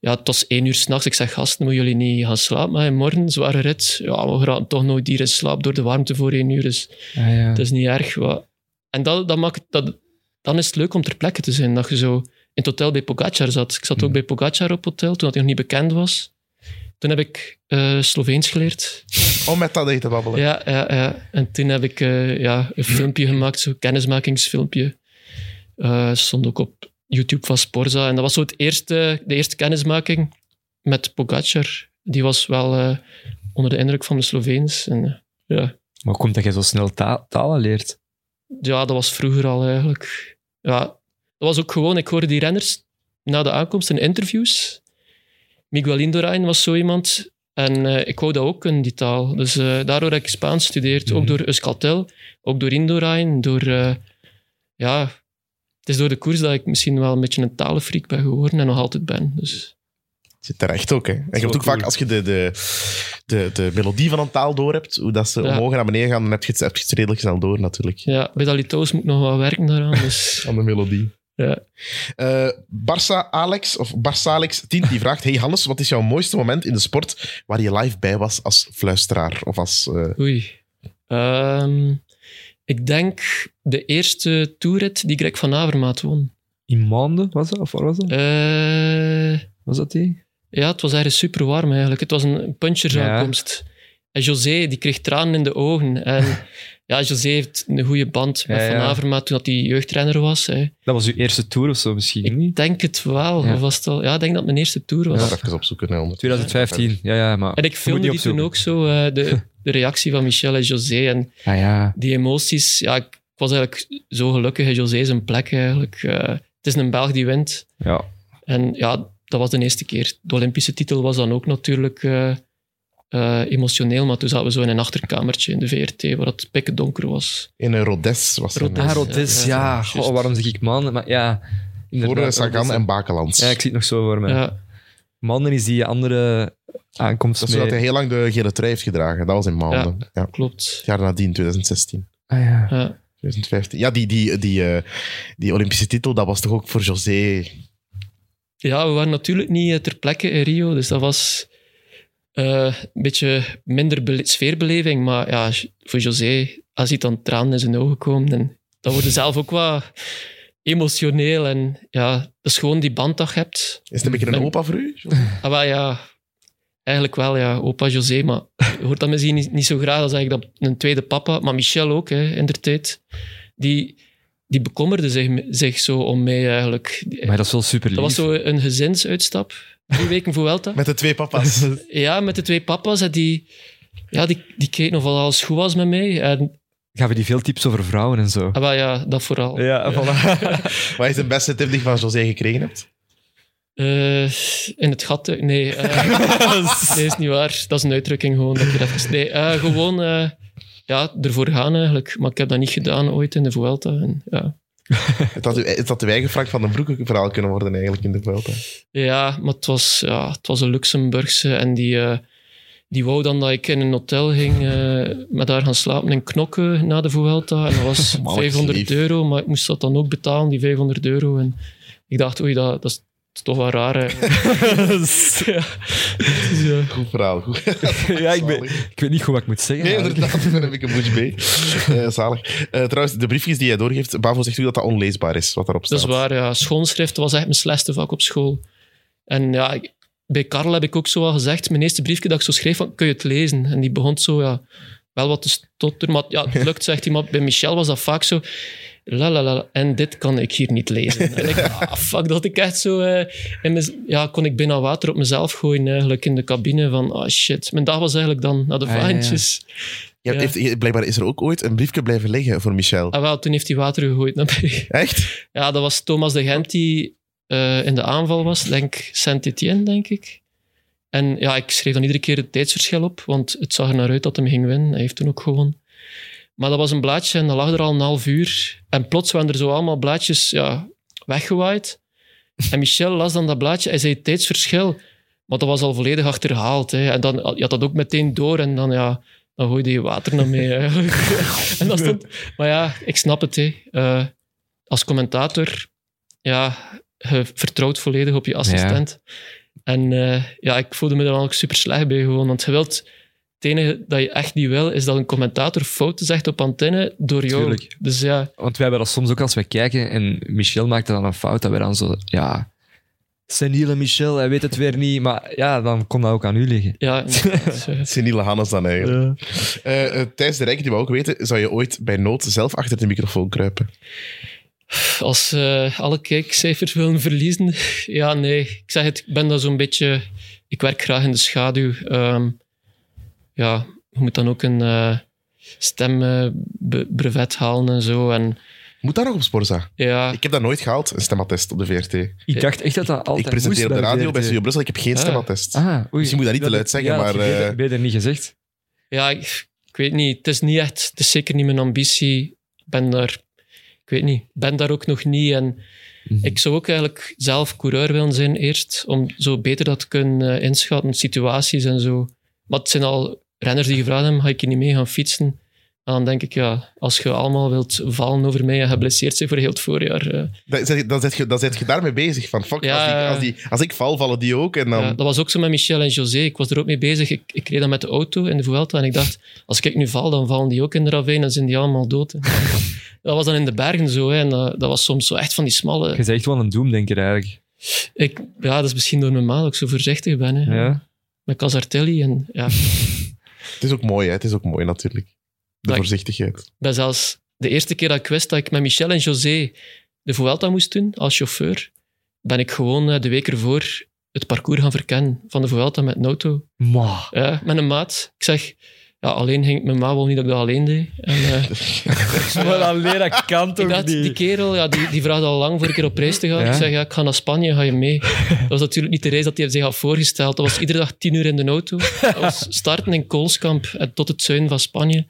ja, het was één uur s'nachts. Ik zeg, gasten, moeten jullie niet gaan slapen? Maar morgen, zware rit. Ja, we gaan toch nooit hier in slaap door de warmte voor één uur. Dus
Ah, ja.
het is niet erg. Wat. En dat, dat maakt, dat, dan is het leuk om ter plekke te zijn. Dat je zo in het hotel bij Pogacar zat. Ik zat ook bij Pogacar op hotel, toen hij nog niet bekend was. Toen heb ik eh Sloveens geleerd.
Om met dat te babbelen.
Ja, ja, ja. En toen heb ik eh, ja, een filmpje gemaakt, zo'n kennismakingsfilmpje. Eh stond ook op YouTube van Sporza. En dat was zo het eerste, de eerste kennismaking met Pogacar. Die was wel eh, onder de indruk van de Sloveens. En, eh, ja.
Maar hoe komt dat je zo snel ta- talen leert?
ja, dat was vroeger al eigenlijk. Ja, dat was ook gewoon, ik hoorde die renners na de aankomst in interviews. Miguel Indurain was zo iemand. En eh, ik wou dat ook in die taal. Dus daardoor heb ik Spaans gestudeerd. Ook
Mhm.
door Euskaltel, ook door Indurain. Door, ja, het is door de koers dat ik misschien wel een beetje een talenfreak ben geworden en nog altijd ben. Dus
Zit terecht ook, hè. En je hebt ook
cool.
vaak, als je de, de, de, de melodie van een taal door hebt, hoe dat ze
Ja.
omhoog en naar beneden gaan, dan heb je het, heb je het redelijk snel door, natuurlijk.
ja, bij dat moet ik nog wat werken daaraan. Dus
Aan de melodie.
Ja.
Eh, Barça Alex, of Barça Alex 10, die vraagt: Hey Hannes, wat is jouw mooiste moment in de sport waar je live bij was als fluisteraar? Of als. eh,
Oei. Ehm, ik denk de eerste toerit die Greg van Avermaat won.
In maanden was dat? Of waar was dat?
Eh,
Was dat die?
ja, het was ergens super warm eigenlijk. Het was een punchersaankomst. En José, die kreeg tranen in de ogen. En ja, José heeft een goede band met
Ja,
Van
ja.
Avermaat toen dat hij jeugdrenner was. Hè.
Dat was uw eerste tour of zo misschien
Ik
niet?
denk het wel.
Ja.
Was het al? Ja, ik denk dat het mijn eerste tour was.
ik ga even opzoeken. Hè, onder-
2015, ja, ja, maar...
En ik filmde die toen ook zo, eh, de, de reactie van Michel en José. En
Ah ja,
die emoties, ja, ik, ik was eigenlijk zo gelukkig José zijn plek eigenlijk. Eh, het is een Belg die wint.
ja.
En ja, dat was de eerste keer. De Olympische titel was dan ook natuurlijk eh, eh, emotioneel, maar toen zaten we zo in een achterkamertje in de VRT, waar het pikken donker was.
In een Rodes was er.
Rodes.
een-
Ah, Rodes,
Ja,
ja.
ja,
Goh, waarom zeg ik maanden? Maar ja,
Voor Sagan en Bakelands.
Ja, ik zie het nog zo voor me.
Ja,
Maanden is die andere aankomst
Dat is zodat
mee.
hij heel lang de gele trui heeft gedragen. Dat was in maanden. Ja.
klopt.
Het jaar nadien, 2016.
Ah ja.
Ja.
2015. Ja, die, die, die, eh, die Olympische titel, dat was toch ook voor José.
ja, we waren natuurlijk niet eh, ter plekke in Rio, dus dat was eh, een beetje minder bele- sfeerbeleving. Maar ja, voor José, als hij dan tranen in zijn ogen komen, dan, dan word je zelf ook wat emotioneel. En ja, dat is gewoon die band dat je hebt.
Is het een beetje een opa voor u?
Ah, wel, ja, eigenlijk wel, ja. Opa José, maar je hoort dat misschien niet, niet zo graag als eigenlijk dat een tweede papa. Maar Michel ook, hè, in der tijd. Die, die bekommerde zich, zich zo om mij eigenlijk.
Maar dat is wel super lief.
Dat was zo een gezinsuitstap. Drie weken voor Welta.
Met de twee papa's.
Ja, met de twee papa's. En die, ja, die, die keken of alles goed was met mij. En
Gaven die veel tips over vrouwen en zo.
ah, wel, ja, dat vooral.
Ja, voilà.
Wat is de beste tip die je van José gekregen hebt?
Eh, in het gat. eh, Nee, eh, nee, is niet waar. Dat is een uitdrukking gewoon. Dat ik er even, nee, eh, gewoon eh, ja, ervoor gaan eigenlijk. Maar ik heb dat niet gedaan ooit in de Vuelta. En, ja.
Het had, u- het had uw eigen Frank van den Broek verhaal kunnen worden eigenlijk in de Vuelta.
ja, maar het was, ja, het was een Luxemburgse. En die, eh, die wou dan dat ik in een hotel ging eh, met haar gaan slapen in Knokke na de Vuelta. En dat was
Mannelijk
500
lief.
euro. Maar ik moest dat dan ook betalen, die 500 euro. En ik dacht, oei, dat, dat is toch wel raar. hè. ja. Dus, eh,
Goed verhaal. Goed.
ja, ik, ben, ik weet niet goed wat ik moet zeggen.
Nee, inderdaad, daar heb ik een boetje mee. Eh, zalig. Eh, trouwens, de briefjes die jij doorgeeft, Bavo zegt u dat dat onleesbaar is, wat daarop staat.
Dat is waar, ja. Schoonschrift was echt mijn slechtste vak op school. En ja, ik- bij Karel heb ik ook zo al gezegd, mijn eerste briefje dat ik zo schreef, van, kun je het lezen? En die begon zo, ja, wel wat te stotteren, maar ja, het lukt, zegt hij. Maar bij Michel was dat vaak zo, la la la, en dit kan ik hier niet lezen. En ik, ah, fuck, dat ik echt zo, eh, in mijn- ja, kon ik bijna water op mezelf gooien eigenlijk in de cabine van, ah shit. Mijn dag was eigenlijk dan naar de
Ah, ja, ja.
vaantjes.
Ja, heeft- blijkbaar is er ook ooit een briefje blijven liggen voor Michel.
Ah, wel, toen heeft hij water gegooid naar mij.
Echt?
Ja, dat was Thomas de Gent die eh, in de aanval was. Denk Saint-Etienne, denk ik. En ja, ik schreef dan iedere keer het tijdsverschil op, want het zag er naar uit dat hij ging winnen. Hij heeft toen ook gewonnen. Maar dat was een blaadje en dat lag er al een half uur. En plots waren er zo allemaal blaadjes ja, weggewaaid. En Michel las dan dat blaadje en zei het tijdsverschil. Maar dat was al volledig achterhaald. Hè. En dan je had dat ook meteen door en dan, ja, dan gooide je water naar mee eigenlijk. en dat stond... Maar ja, ik snap het. Hè. Eh, als commentator, ja, je vertrouwt volledig op je assistent. En eh, ja, ik voelde me er dan ook super slecht bij gewoon. Want je wilt... Het enige dat je echt niet wil, is dat een commentator fouten zegt op antenne door jou.
Tuurlijk.
Dus ja,
Want wij hebben dat soms ook als wij kijken en Michel maakte dan een fout, dat we dan zo, ja, seniele Michel, hij weet het weer niet. Maar ja, dan kon dat ook aan u liggen.
ja. Eh,
Seniele Hannes dan eigenlijk. Eh, eh, Thijs de Rijk, die we ook weten, zou je ooit bij nood zelf achter de microfoon kruipen?
Als eh, alle kijkcijfers willen verliezen, ja, nee. Ik zeg het, ik ben daar zo'n beetje... Ik werk graag in de schaduw. Ehm, ja, je moet dan ook een eh stembrevet halen en zo. En
Moet dat nog op Sporza?
ja,
Ik heb dat nooit gehaald, een stemattest op de VRT.
Ik dacht echt dat dat altijd
ik presenteer de radio bij. Studio Brussel, ik heb geen
Ah.
stemattest.
Ah, oei.
Misschien moet dat niet te luid zeggen,
ja, dat
maar,
heb je
eh,
beter- beter niet gezegd.
ja ik, ik weet niet. Het is niet echt... Het is zeker niet mijn ambitie. Ik ben daar... Ik weet niet. Ik ben daar ook nog niet. En
Mhm.
ik zou ook eigenlijk zelf coureur willen zijn eerst, om zo beter dat te kunnen eh, inschatten, situaties en zo. Maar het zijn al renners die gevraagd hebben, ga ik hier niet mee gaan fietsen? En dan denk ik, ja, als je allemaal wilt vallen over mij en geblesseerd zijn voor heel het voorjaar. eh,
Dan zet, dan, zet je, dan zet je daarmee bezig. Van, fuck,
Ja,
als, die, als, die, als ik val, vallen die ook. En dan...
ja, dat was ook zo met Michel en José. Ik was er ook mee bezig. Ik, ik reed dan met de auto in de Vuelta en ik dacht, als ik nu val, dan vallen die ook in de ravijn en zijn die allemaal dood. hè. dat was dan in de bergen zo. Hè, en dat, dat was soms zo echt van die smalle...
Je bent echt wel een doemdenker eigenlijk.
Ik, ja, dat is misschien door normaal dat ik zo voorzichtig ben. Hè.
Ja.
Met Casartelli en ja...
Het is ook mooi, hè? Het is ook mooi, natuurlijk. De voorzichtigheid.
Ik ben zelfs de eerste keer dat ik wist dat ik met Michel en José de Vuelta moest doen als chauffeur, ben ik gewoon eh, de week ervoor het parcours gaan verkennen van de Vuelta met een auto.
Ma.
Ja, met een maat. Ik zeg, ja, alleen ging mijn ma wel niet dat ik dat alleen deed. En, eh,
Maar alleen dat kan toch
dacht, die kerel, ja, die, die vraagt al lang voor een keer op reis te gaan.
Ja?
Ik zeg, ja, ik ga naar Spanje, ga je mee? Dat was natuurlijk niet de reis dat hij zich had voorgesteld. Dat was iedere dag tien uur in de auto. Dat was starten in Koolskamp en tot het zuiden van Spanje.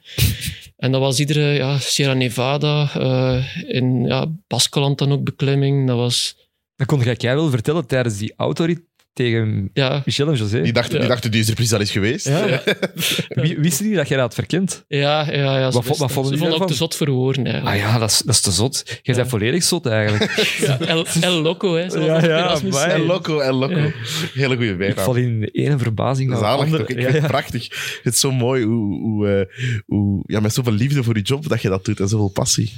En dat was iedere ja, Sierra Nevada, eh, in ja, Baskeland dan ook beklimming. Dat was,
Dat kon jij jij wel vertellen tijdens die autorit tegen
ja,
Michel en José.
Die dachten,
Ja.
die dachten, die is er precies al eens geweest.
Ja. Wie- Wisten die dat jij dat had verkend?
ja, ja, ja. ze
Wat wat vonden
Ze vonden ook te zot voor woorden. eigenlijk.
Ah ja, dat is, dat is te zot. Jij bent volledig zot eigenlijk.
Ja, El, El Loco, hè. zoals
Ja, ja.
El Loco, El Loco. Hele goede
Ik
bijnaam.
val in de ene verbazing naar
Zalig toch? Ik vind het prachtig. Het is zo mooi hoe, hoe, eh, hoe, ja, met zoveel liefde voor je job dat je dat doet en zoveel passie.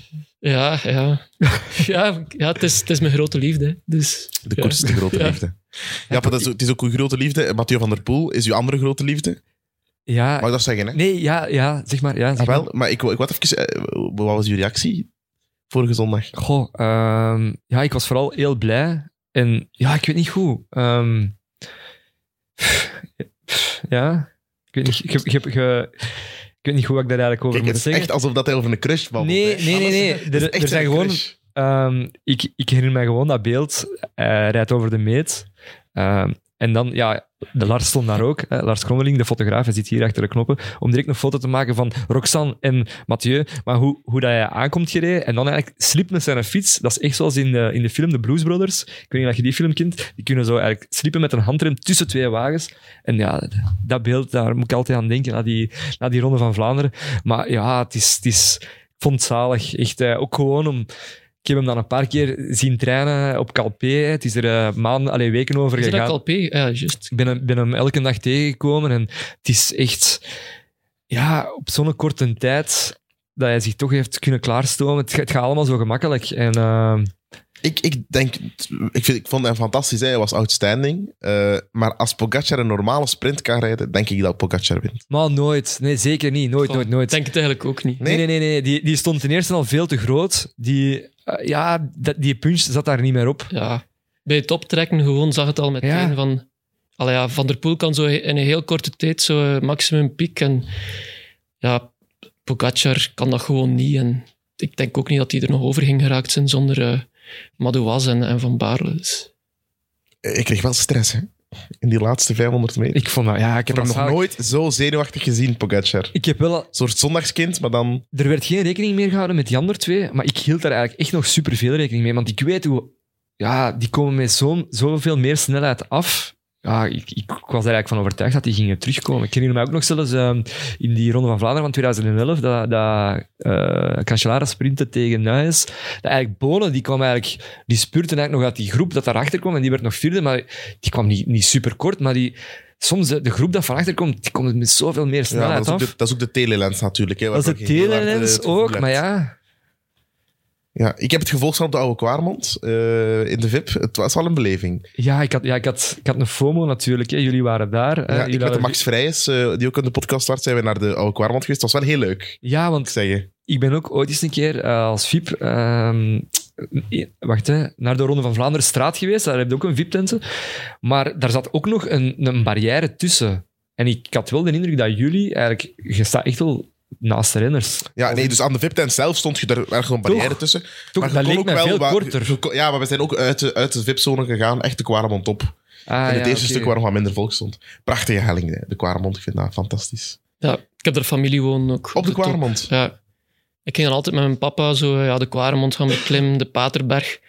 Ja, ja. ja, ja het, is, het is mijn grote liefde. Dus,
De
ja.
kortste grote
Ja.
liefde. Ja, maar dat is, ook- het is ook uw grote liefde. Mathieu van der Poel is uw andere grote liefde.
Ja,
Mag ik dat zeggen, hè?
nee, ja, ja, zeg maar. Ja, zeg
Ah, wel,
maar.
maar ik, ik wou even... eh, Wat was uw reactie vorige zondag?
Goh, ehm, ja, ik was vooral heel blij. En ja, ik weet niet hoe. Ehm, ja, ik weet niet, ik, ik weet niet hoe ik daar eigenlijk over
Kijk, het
moet
is
zeggen.
echt alsof dat hij over een crush babbelt.
Nee,
hè.
nee, nee, nee.
Het is
Er-
echt
er zijn
een
gewoon-
crush.
Ehm, ik, ik herinner mij gewoon dat beeld. Hij rijdt over de meet. Ehm, en dan, ja, de Lars stond daar ook. Lars Krommeling, de fotograaf, hij zit hier achter de knoppen. Om direct een foto te maken van Roxanne en Mathieu. Maar hoe, hoe dat hij aankomt gereden en dan eigenlijk slipt met zijn fiets. Dat is echt zoals in de, in de film The Blues Brothers. Ik weet niet of je die film kent. Die kunnen zo eigenlijk slippen met een handrem tussen twee wagens. En ja, dat beeld, daar moet ik altijd aan denken, naar die, naar die Ronde van Vlaanderen. Maar ja, het is... Het is vond zalig. Echt, eh, ook gewoon om... Ik heb hem dan een paar keer zien trainen op Calpe. Het is er eh, maanden, allee, weken over
is dat
gegaan.
Calpe? Ja, juist.
Ik ben hem, ben hem elke dag tegengekomen en het is echt... Ja, op zo'n korte tijd dat hij zich toch heeft kunnen klaarstomen. Het, gaat- het gaat allemaal zo gemakkelijk. En eh,
Ik, ik denk... Ik, vind, ik vond hem fantastisch. hè. Hij was outstanding. Eh, maar als Pogacar een normale sprint kan rijden, denk ik dat Pogacar wint.
maar nooit. Nee, zeker niet. Nooit,
Goh,
nooit, nooit.
Ik denk het eigenlijk ook niet.
Nee, nee, nee. nee. Die, die stond ten eerste al veel te groot. Die, eh, ja, dat, die punch zat daar niet meer op.
Ja. Bij het optrekken gewoon zag het al meteen
Ja.
van... Allee, ja, van der Poel kan zo in een heel korte tijd zo eh, maximum piek. En ja, Pogacar kan dat gewoon niet. En ik denk ook niet dat hij er nog over ging geraakt zijn zonder eh Madouas en, en Van Baarle. Dus,
Ik kreeg wel stress, hè. In die laatste 500 meter. Ik
vond dat, ja, ik
heb hem nog nooit zo zenuwachtig gezien, Pogacar.
Ik heb wel
Een soort zondagskind, maar dan...
Er werd geen rekening meer gehouden met die andere twee, maar ik hield daar eigenlijk echt nog superveel rekening mee. Want ik weet hoe... Ja, die komen met zo, zoveel meer snelheid af. Ja, ik, ik, was er eigenlijk van overtuigd dat die gingen terugkomen. Ik herinner me ook nog zelfs ehm, in die Ronde van Vlaanderen van 2011, dat, dat eh Cancellara sprintte tegen Nuis. Dat eigenlijk Bonen, die kwam eigenlijk... Die spurte eigenlijk nog uit die groep dat daarachter kwam en die werd nog vierde, maar die kwam niet, niet super kort, maar die... Soms de, de groep dat van achter komt, die komt met zoveel meer
Ja,
snelheid
dat, is
af.
de, dat is ook de telelens natuurlijk. Hè,
dat is de
eh,
telelens
gevoel
ook, maar ja...
Ja, ik heb het gevolgd van op de Oude Kwaremond eh, in de VIP. Het was wel een beleving.
Ja, ik had, ja ik, had, ik had een FOMO natuurlijk. Hè. Jullie waren daar.
Ja, ik met de Max Vrijs, eh, die ook in de podcast was, zijn we naar de Oude Kwaremond geweest. Dat was wel heel leuk,
Ja,
ik
want
zeggen.
ik ben ook ooit eens een keer eh, als VIP... ehm, eh, wacht, hè, naar de Ronde van Vlaanderen straat geweest. Daar heb je ook een VIP-tenten. Maar daar zat ook nog een, een barrière tussen. En ik, ik had wel de indruk dat jullie eigenlijk... Je staat echt wel naast de renners.
Ja, nee, dus aan de VIP-tent zelf stond je er erg een barrière
Toch?
tussen.
Toch,
Maar
dat leek
ook
mij
wel
veel korter.
je Ja, maar we zijn ook uit de, uit de VIP-zone gegaan. Echt de Kwaremond op.
Ah,
in het
ja,
eerste stuk waar nog wat minder volk stond. Prachtige helling, hè, de Kwaremond. Ik vind dat fantastisch.
ja, ik heb er familie wonen ook.
Op de. Kwaremond.
Ja. Ik ging dan altijd met mijn papa zo ja, de Kwaremond gaan beklimmen, de Paterberg.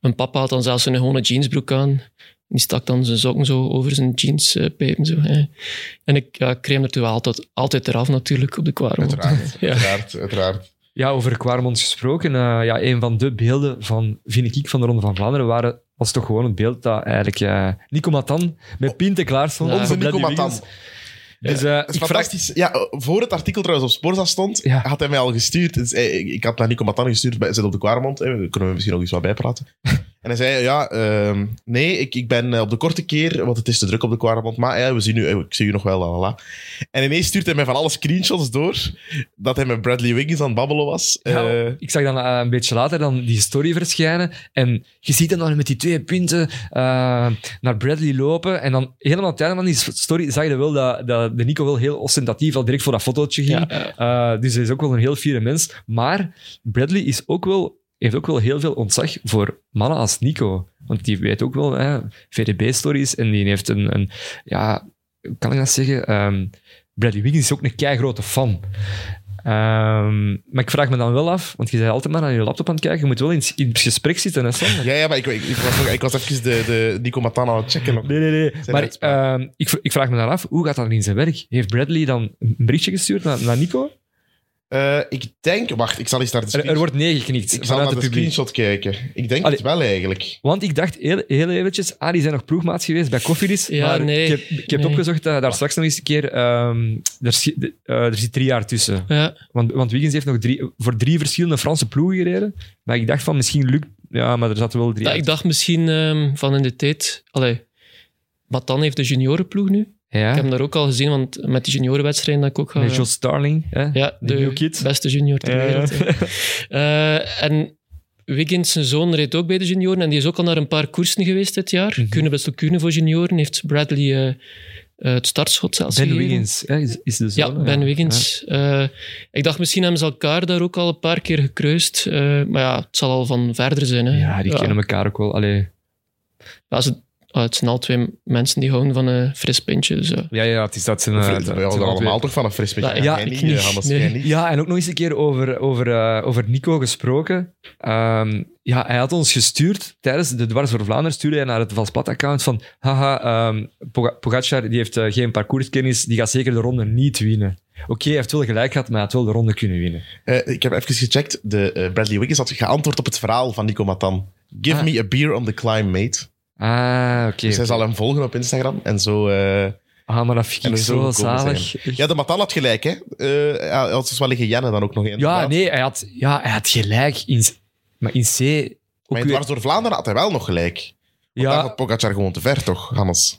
Mijn papa had dan zelfs een gewone jeansbroek aan. Die stak dan zijn sokken zo over zijn jeanspijpen. Zo, hè. En ik ja, kreeg er toen altijd, altijd eraf natuurlijk op de Quaremont.
Uiteraard,
Ja.
uiteraard, uiteraard.
Ja, over Quaremont gesproken. eh, ja, een van de beelden van, vind ik, van de Ronde van Vlaanderen waren, was toch gewoon het beeld dat eigenlijk eh, Nico Matan met Pinte klaar stond.
Ja.
Onze Nico Matan.
Dus eh,
Het is
ik vraag...
Ja, eh, voor het artikel trouwens op Sporza stond,
Ja.
had hij mij al gestuurd. Dus, eh, ik, had naar Nico Matan gestuurd, bij, zit op de Quaremont. eh, Daar kunnen we misschien nog eens wat bijpraten. en hij zei, ja, ehm, nee, ik, ik ben eh, op de korte keer, want het is te druk op de Quaremont. Maar ja, we zien u, ik zie u nog wel, la, la, la. En ineens stuurt hij mij van alle screenshots door dat hij met Bradley Wiggins aan het babbelen was.
Ja,
Eh,
ik zag dan eh, een beetje later dan die story verschijnen. En je ziet hem dan met die twee punten eh, naar Bradley lopen. En dan helemaal einde van die story zag je wel dat, dat de Nico wel heel ostentatief al direct voor dat fotootje ging.
Ja.
Eh, dus hij is ook wel een heel fiere mens. Maar Bradley is ook wel, heeft ook wel heel veel ontzag voor mannen als Nico. Want die weet ook wel hè, VDB-stories en die heeft een, een ja, hoe kan ik dat zeggen? Ehm, Bradley Wiggins is ook een keigrote fan. Ehm, maar ik vraag me dan wel af, want je bent altijd maar naar je laptop aan het kijken, je moet wel in, in het gesprek zitten, hè,
ja, ja, maar ik, ik, ik was, nog, ik was even de, de Nico Matan aan het checken. Nog.
Nee, nee, nee. Maar ehm, ik, ik vraag me dan af, hoe gaat dat in zijn werk? Heeft Bradley dan een berichtje gestuurd naar, naar Nico?
Eh, ik denk, wacht, ik zal eens naar de
Er,
screenshot,
er wordt nee geknikt
ik zal naar de
publiek.
screenshot kijken. Ik denk
Allee.
het wel eigenlijk.
Want ik dacht heel, heel eventjes, ah, die zijn nog ploegmaats geweest bij Koffiedis.
Ja,
maar
nee.
ik heb, ik heb
Nee.
opgezocht dat daar straks nog eens een keer... ehm, er, zit- eh, er zit drie jaar tussen.
Ja,
Want, want Wiggins heeft nog drie, voor drie verschillende Franse ploegen gereden. Maar ik dacht van, misschien lukt... Ja, maar er zaten wel drie
Ja,
jaar
ik dacht misschien ehm, van in de tijd... Allee, Matan heeft de juniorenploeg nu.
Ja,
Ik heb hem daar ook al gezien, want met die juniorenwedstrijden dat ik ook ga...
met Jos Starling. Hè?
ja,
de
de
new kid.
beste junior ter wereld. Eh, en Wiggins, zijn zoon, reed ook bij de junioren en die is ook al naar een paar koersen geweest dit jaar.
Mhm.
Kunnen best wel kunnen voor junioren. Heeft Bradley eh, eh, het startschot zelfs
Ben
gegeven.
Wiggins hè, is, is de zoon.
Ja, Ben Wiggins. Eh, ik dacht, misschien hebben ze elkaar daar ook al een paar keer gekruist. Eh, maar ja, het zal al van verder zijn. Hè.
Ja, die kennen elkaar ook wel. Allee.
Ja, ze- ah, het zijn al twee mensen die houden van een fris pintje. Dus, ja.
Ja, ja, het is dat zijn...
We
eh,
zijn
dat zijn
allemaal toch van een fris beetje.
Ja,
ja,
ik
niet,
niet.
eh,
Nee.
niet.
Ja, en ook nog eens een keer over, over, eh, over Nico gesproken. Ehm, ja, hij had ons gestuurd, tijdens de Dwars voor Vlaanderen, stuurde hij naar het Valsplat-account van haha, ehm, Poga- Pogacar die heeft eh, geen parcourskennis, die gaat zeker de ronde niet winnen. Oké, hij heeft wel gelijk gehad, maar hij had wel de ronde kunnen winnen.
Eh, ik heb even gecheckt. De, eh, Bradley Wiggins had geantwoord op het verhaal van Nico Matan. Give
Ah.
me a beer on the climb, mate.
Ah, oké.
Dus hij zal hem volgen op Instagram. En zo... eh,
Ah, maar dat vind
en
ik zo
komen
zalig.
Ja, de Matan had gelijk, hè. Eh ja, had dus wel liggen Jenne dan ook nog in.
Ja, nee, hij had, ja, hij had gelijk. In, maar in C... Ook
Maar in
weer-
Dwars door Vlaanderen had hij wel nog gelijk. Want daar
ja,
gaat Pogacar gewoon te ver, toch, Hannes?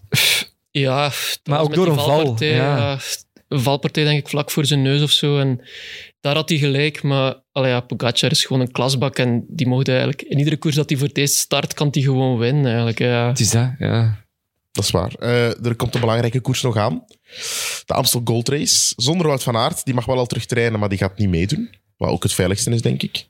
Ja, dat
Maar
was
ook
met
door
die
een val,
valpartij,
ja.
ja, Een valpartij, denk ik, vlak voor zijn neus of zo. En daar had hij gelijk. Maar allee, ja, Pogacar is gewoon een klasbak. En die mocht eigenlijk... In iedere koers dat hij voor het eerst start, kan hij gewoon winnen, eigenlijk. Ja.
het is dat, ja.
Dat is waar. Eh, er komt een belangrijke koers nog aan. De Amstel Gold Race. Zonder Wout van Aert. Die mag wel al terug trainen, maar die gaat niet meedoen. Wat ook het veiligste is, denk ik.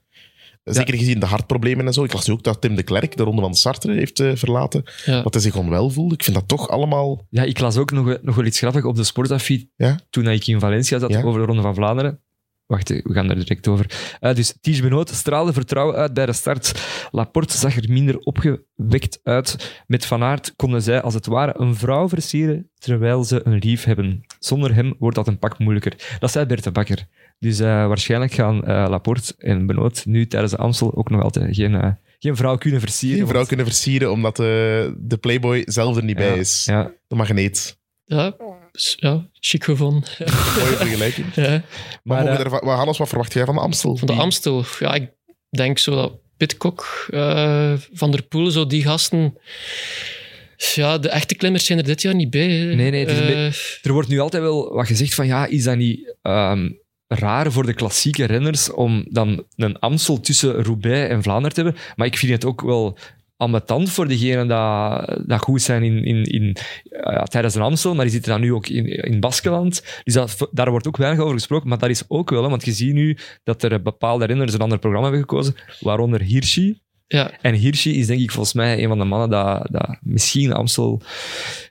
Zeker gezien de hartproblemen en zo. Ik las nu ook dat Tim de Klerk de ronde van de Sartre heeft eh, verlaten.
Ja.
Dat hij zich onwel voelde. Ik vind dat toch allemaal...
Ja, ik las ook nog, nog wel iets grappig op de Sportaffiet
Ja?
toen ik in Valencia zat
Ja?
over de Ronde van Vlaanderen. Wacht, we gaan daar direct over. Eh, dus Tige Benoot straalde vertrouwen uit bij de start. Laporte zag er minder opgewekt uit. Met Van Aert konden zij als het ware een vrouw versieren terwijl ze een lief hebben. Zonder hem wordt dat een pak moeilijker. Dat zei Bert de Bakker. Dus eh, waarschijnlijk gaan eh, Laporte en Benoot nu tijdens de Amstel ook nog altijd geen, geen vrouw kunnen versieren.
Geen vrouw
want-
kunnen versieren omdat eh, de Playboy zelf er niet bij
Ja,
is.
Ja,
De magneet.
Ja, ja chic gevonden.
Mooie vergelijking.
Ja.
Maar,
Maar,
ervan- maar Hannes, wat verwacht jij van de Amstel?
Van de Amstel, ja, ik denk zo dat Pitcock, eh, Van der Poel, zo die gasten... Ja, de echte klimmers zijn er dit jaar niet bij. hè.
Nee, nee, het is een
Eh,
Er wordt nu altijd wel wat gezegd van ja, is dat niet ehm, raar voor de klassieke renners om dan een Amstel tussen Roubaix en Vlaanderen te hebben? Maar ik vind het ook wel ambetant voor degenen dat, dat goed zijn in, in, in, ja, tijdens een Amstel, maar die zitten dan nu ook in, in Baskeland. Dus dat, daar wordt ook weinig over gesproken, maar dat is ook wel, hè, want je ziet nu dat er bepaalde renners een ander programma hebben gekozen, waaronder Hirschi.
ja,
En Hirschi is denk ik volgens mij een van de mannen dat, dat misschien Amstel...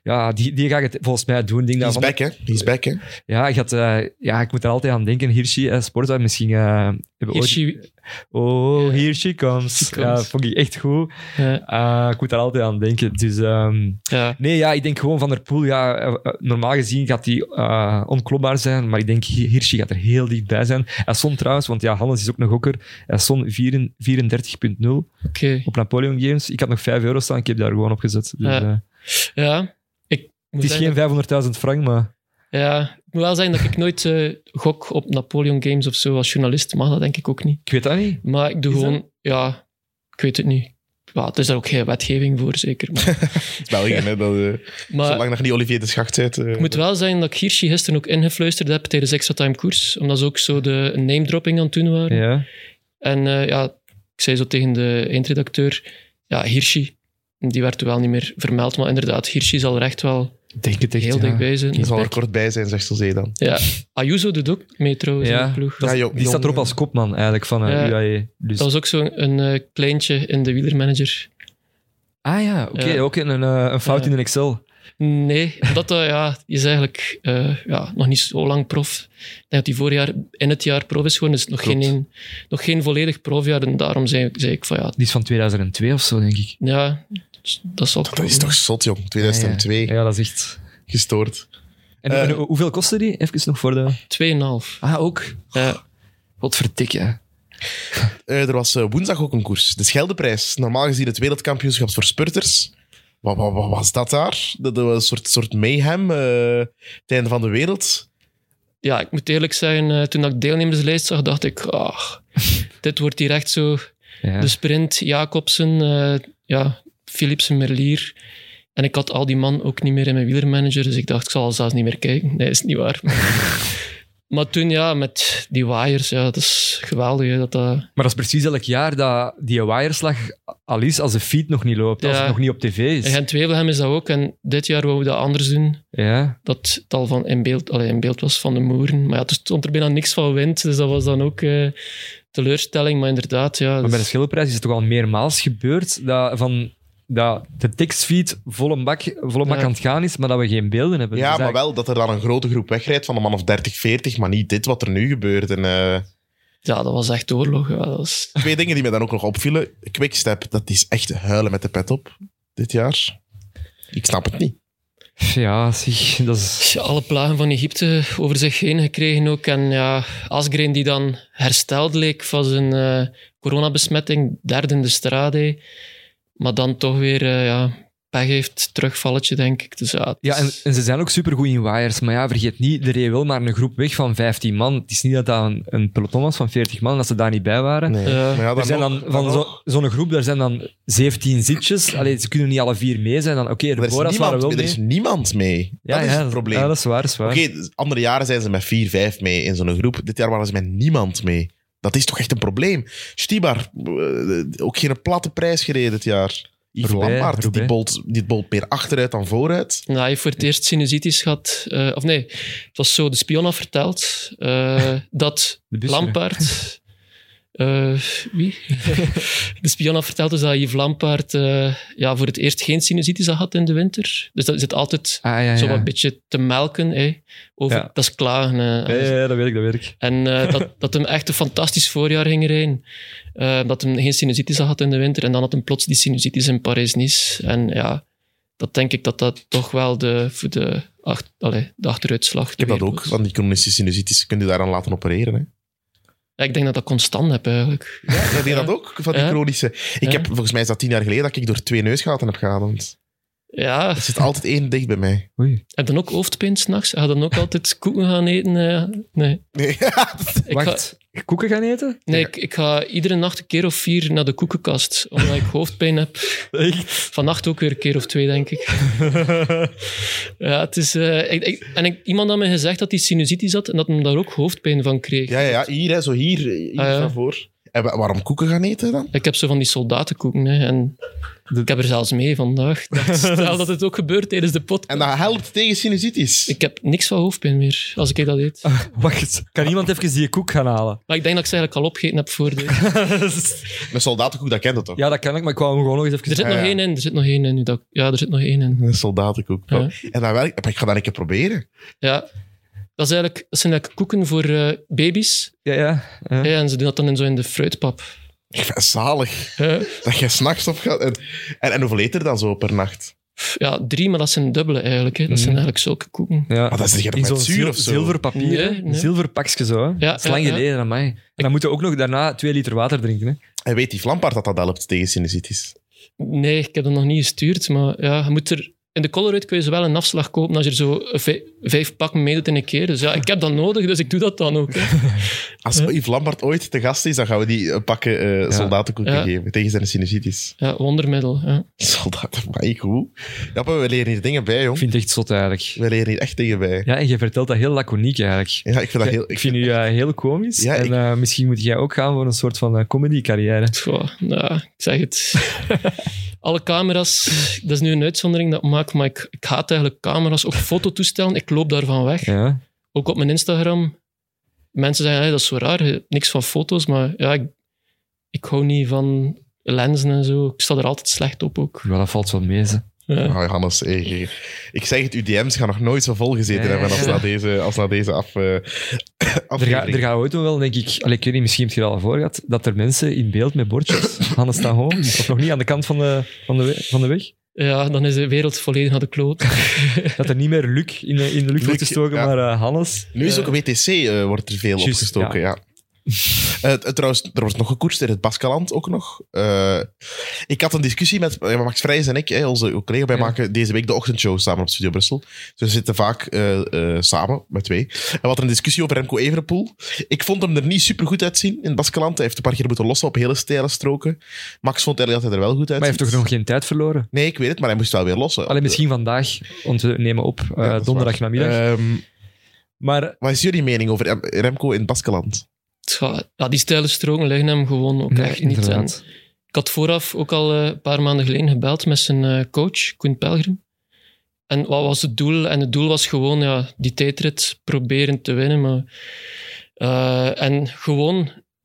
Ja, die, die gaat het volgens mij doen. Ik Denk
Die
dat
is
van-
back, hè? Die is back, hè?
ja, ik, had, eh, ja, ik moet er altijd aan denken. Hirschi, uh, Sportwijk, misschien... eh hebben we ooit- Oh, here she comes.
She
Ja, vond ik echt goed.
Ja,
Ah, ik moet daar altijd aan denken. Dus ehm,
ja.
nee, ja, ik denk gewoon Van der Poel, ja, eh, eh, normaal gezien gaat hij eh, onklopbaar zijn, maar ik denk Hirschi gaat er heel dichtbij zijn. Stond trouwens, want ja, Hannes is ook nog gokker, 4 34.0
Oké.
op Napoleon Games. Ik had nog 5 euro staan, ik heb daar gewoon op gezet. Dus,
Ja.
eh,
Ja, ik
het is geen 500.000 frank, maar
Ja, moet wel zeggen dat ik nooit eh, gok op Napoleon Games of zo als journalist. Mag dat denk ik ook niet.
ik weet dat niet.
Maar ik doe
Is
gewoon... Ja, ik weet het niet. Ja, er is daar ook geen wetgeving voor, zeker. Maar,
Het is België, hè. Dat, eh,
maar
zolang je niet Olivier de Schacht bent. eh,
ik moet wel zeggen dat ik Hirschi gisteren ook ingefluisterd heb tijdens extra time koers. Omdat ze ook zo de name-dropping aan het doen waren.
Ja.
En eh, ja, ik zei zo tegen de eindredacteur... Ja, Hirschi, die werd wel niet meer vermeld. Maar inderdaad, Hirschi zal er echt wel
denk het echt,
heel
ja.
dichtbij zijn.
Er zal er kort bij zijn, zegt José dan.
Ja, Ayuso doet ook mee trouwens in de ploeg.
dat
Ja, jong-
die staat erop als kopman eigenlijk van eh,
Ja.
UAE. Dus.
Dat was ook zo'n een, eh, kleintje in de wielermanager.
Ah ja, oké,
Ja.
ook een, eh, een fout
Ja.
in een Excel.
Nee, dat, ja, die is eigenlijk eh, ja, nog niet zo lang prof. Ik denk dat hij vorig jaar in het jaar prof is geworden, dus nog,
Klopt.
geen, nog geen volledig profjaar. En daarom zei, zei ik van ja,
Die is van 2002 of zo, denk ik.
ja dat zal
Dat is toch zot, jong. 2002.
Ja, dat is echt...
Gestoord.
En,
Eh.
en hoeveel kostte die? Even nog voor de...
2,5.
Ah, ook.
Ja,
Wat verdikke.
Eh, er was eh, woensdag ook een koers. De Scheldeprijs. Normaal gezien het wereldkampioenschap voor spurters. Wat, wat, wat was dat daar? Dat was een soort, soort mayhem. eh het einde van de wereld.
ja, ik moet eerlijk zeggen, eh, toen ik de deelnemerslijst zag, dacht ik, ah, dit wordt hier echt zo
Ja.
de sprint, Jacobsen, eh ja, Philipsen, Merlier. En ik had al die man ook niet meer in mijn wielermanager, dus ik dacht, ik zal zelfs niet meer kijken. Nee, is niet waar. maar toen, ja, met die wires, ja, dat is geweldig. Hè, dat dat,
Maar dat is precies elk jaar dat die wireslag al is als de feed nog niet loopt, als het nog niet op tv is.
Gent-Wevelgem is dat ook. En dit jaar wouden we dat anders doen.
Ja.
Dat het al van in beeld, allee, in beeld was van de moeren. Maar ja, er stond er bijna niks van wind, dus dat was dan ook eh, teleurstelling. Maar inderdaad, ja.
Maar
dus-
bij de Schilderprijs is het toch al meermaals gebeurd dat, van, dat de tekstfeed volle bak, volle bak
Ja.
aan het gaan is, maar dat we geen beelden hebben.
Ja,
Dus
maar
eigenlijk-
wel dat er dan een grote groep wegrijdt van een man of 30, 40. Maar niet dit wat er nu gebeurt. En, eh,
ja, dat was echt oorlog. Ja, dat was...
twee dingen die me dan ook nog opvielen. Quickstep, dat is echt huilen met de pet op dit jaar. Ik snap het niet.
Ja, zeg, dat is...
Ja, alle plagen van Egypte over zich heen gekregen ook. En ja, Asgreen die dan hersteld leek van zijn eh, coronabesmetting, derde in de strade. Maar dan toch weer eh, ja, pech heeft, terugvalletje denk ik. Dus ja,
Ja, en, ze zijn ook supergoed in wires. Maar ja, vergeet niet, er reed wel maar een groep weg van 15 man. Het is niet dat dat een, een peloton was van 40 man dat ze daar niet bij waren.
Nee.
Ja.
Maar ja,
Er zijn dan van zo- zo'n groep, daar zijn dan 17 zitjes. Allee, ze kunnen niet alle vier mee zijn. Dan, Oké,
er,
de
is
Boras waren
niemand,
wel
er is
mee.
niemand mee. dat is het probleem.
Ja, dat is waar, dat is waar.
Oké, andere jaren zijn ze met vier, vijf mee in zo'n groep. Dit jaar waren ze met niemand mee. Dat is toch echt een probleem. Stibar, eh, ook geen platte prijs gereden dit jaar. Yves
Roubaix,
Lampaard, die bolt, die bolt meer achteruit dan vooruit.
Nou, hij heeft voor het eerst sinusitis gehad. eh, of nee, het was zo, de spion had verteld eh, dat. Lampaard... eh, wie? de spion had verteld dus dat Yves Lampaard eh, ja, voor het eerst geen sinusitis had gehad in de winter. Dus dat zit altijd
Ah, ja, ja.
zo wat een beetje te melken. hè, over,
Ja.
Dat is klagen. eh.
Ja, ja, dat weet ik, dat weet ik.
En eh, dat, dat hem echt een fantastisch voorjaar ging rijden. Eh, dat hem geen sinusitis had gehad in de winter. En dan had hem plots die sinusitis in Parijs-Nice. En ja, dat denk ik dat dat toch wel de, voor de, allee, de achteruitslag
Ik heb dat ook, van die chronische sinusitis. Kun je daar aan laten opereren. Hè?
Ja, ik denk dat dat constant heb eigenlijk.
Ja, heb je dat ook? Van die chronische... Ik heb, volgens mij is dat tien jaar geleden dat ik door twee neusgaten heb geademd.
Ja,
Er zit altijd één dicht bij mij.
Oei.
heb je dan ook hoofdpijn s'nachts? Ga je dan ook altijd koeken gaan eten? Eh, nee.
Nee,
Ik ga,
Wacht, koeken gaan eten?
nee ik, ik ga iedere nacht een keer of vier naar de koekenkast, omdat ik hoofdpijn heb.
Echt?
Vannacht ook weer een keer of twee, denk ik. ja, het is... eh, ik, ik- en ik, iemand had me gezegd dat hij sinusitis had en dat hij daar ook hoofdpijn van kreeg.
ja, ja, ja, hier, hè, zo hier, hier
Ah, ja.
van voor. En wa- waarom koeken gaan eten dan?
Ik heb zo van die soldatenkoeken hè, en ik heb er zelfs mee vandaag. Dat, stel dat het ook gebeurt tijdens de podcast.
En dat helpt tegen sinusitis.
Ik heb niks van hoofdpijn meer als ik dat eet.
Wacht, kan iemand even die koek gaan halen?
Maar ik denk dat ik ze eigenlijk al opgegeten heb voor de...
Een soldatenkoek, dat kent het toch?
ja, dat kan ik, maar ik wou hem gewoon nog eens even...
Er zit
Ah,
nog
ja.
één in, er zit nog één in. nu dat- Ja, er zit nog één in.
Een soldatenkoek.
Ja.
En dat werkt. Ik ga dat een keer proberen.
Ja, Dat, is eigenlijk, dat zijn eigenlijk koeken voor eh, baby's.
Ja, ja. ja.
Ja, en ze doen dat dan in, zo in de fruitpap.
Ik vind het zalig dat je s'nachts op gaat. En, en, en hoeveel eet er dan zo per nacht?
ja, drie, maar dat zijn dubbele eigenlijk. Hè. Dat zijn
Mhm.
eigenlijk zulke koeken.
ja.
Maar dat is
In zo'n
met zuur of zo?
Nee, nee.
Een zilverpakje zo. Hè?
Ja,
dat is lang
ja,
geleden, aan mij. En dan moeten we ook nog daarna twee liter water drinken. Hè?
En weet die Lampaard dat dat helpt tegen sinusitis?
Nee, ik heb dat nog niet gestuurd. Maar ja, je moet er... In de Colorado kun je zo wel een afslag kopen als je er zo vijf, pakken meedoet in een keer. Dus ja, ik heb dat nodig, dus ik doe dat dan ook. Hè.
Als Yves Lampaard ooit te gast is, dan gaan we die een pakken eh soldatenkoeken
Ja.
geven tegen zijn sinusitis.
Ja, wondermiddel. Ja.
Soldaten, maar ik goed. Ja, maar we leren hier dingen bij, jong.
Ik vind het echt zot eigenlijk.
We leren hier echt dingen bij.
Ja, en je vertelt dat heel laconiek eigenlijk.
Ja, ik vind dat heel...
ik vind u eh, heel komisch.
Ja,
en
ik-
eh, misschien moet jij ook gaan voor een soort van eh, comedy-carrière.
Goh, nou, ik zeg het. Alle camera's, dat is nu een uitzondering dat ik maak, maar ik, ik haat eigenlijk camera's, ook fototoestellen. Ik loop daarvan weg.
Ja.
Ook op mijn Instagram. Mensen zeggen, hey, dat is zo raar, niks van foto's, maar ja, ik, ik hou niet van lenzen en zo. Ik sta er altijd slecht op ook.
ja, dat valt wel mee. ze.
Ja.
Oh, Johannes, eh, ik zeg het, uw DM's gaan nog nooit zo vol gezeten hebben als na deze, als na deze af, eh,
Er, gaat,
aflevering.
er gaat ooit wel, denk ik, allee, ik weet niet, misschien heb je er al voor gehad, dat er mensen in beeld met bordjes, Hannes staan gewoon, of nog niet aan de kant van de, van de, we- van de weg,
ja, dan is de wereld volledig naar de kloot.
dat er niet meer Luc in de, in de lucht wordt gestoken,
ja.
maar eh, Hannes.
Nu is ook WTC eh, wordt er veel opgestoken, ja. t- trouwens, er wordt nog gekoerst in het Baskeland ook nog. Eh, ik had een discussie met Max Vrijs en ik, hè, onze collega. Wij
Ja.
maken deze week de ochtendshow samen op Studio Brussel. Dus we zitten vaak eh, samen, met twee. En we hadden een discussie over Remco Evenepoel. Ik vond hem er niet super goed uitzien in het Baskeland. Hij heeft een paar keer moeten lossen op hele steile stroken. Max vond eigenlijk dat hij er wel goed
Maar
uitziet.
hij heeft toch nog geen tijd verloren?
Nee, ik weet het, maar hij moest wel weer lossen.
Alleen misschien vandaag, want we nemen op
Ja,
donderdag namiddag.
Ehm,
maar
wat is jullie mening over Rem- Remco in het Baskeland?
Ja, die steile stroken liggen hem gewoon ook
nee,
echt niet. En
inderdaad.
ik had vooraf ook al eh, een paar maanden geleden gebeld met zijn eh, coach, Koen Pelgrim. En wat was het doel? En het doel was gewoon ja, die tijdrit proberen te winnen. Maar, eh, en gewoon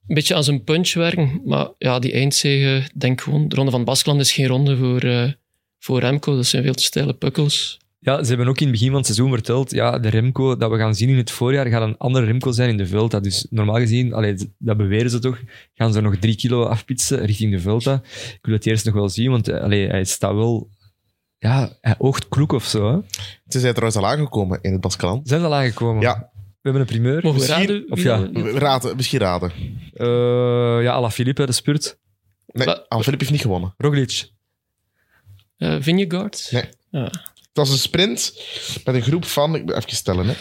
een beetje aan zijn punch werken. Maar ja, die eindzege, denk gewoon, de Ronde van Baskeland is geen ronde voor, voor Remco. Dat zijn veel te steile pukkels.
Ja, ze hebben ook in het begin van het seizoen verteld, ja, de Remco dat we gaan zien in het voorjaar gaat een andere Remco zijn in de Vuelta. Dus normaal gezien, allee, dat beweren ze toch, gaan ze nog drie kilo afpitsen richting de Vuelta. Ik wil het eerst nog wel zien, want eh, allee, hij staat wel... Ja, hij oogt kloek of zo. Hè.
Ze zijn trouwens al aangekomen in het Baskeland.
Zijn ze al aangekomen?
Ja,
We hebben een primeur.
Mogen we
Misschien-
raden?
of ja.
dat-
raden, misschien raden.
Eh, ja, Ala Philippe, de spurt.
Nee,
Maar-
Philippe heeft niet gewonnen.
Roglic.
Eh, Vingegaard?
Nee.
Ja.
Het was een sprint met een groep van, ik moet even stellen, hè,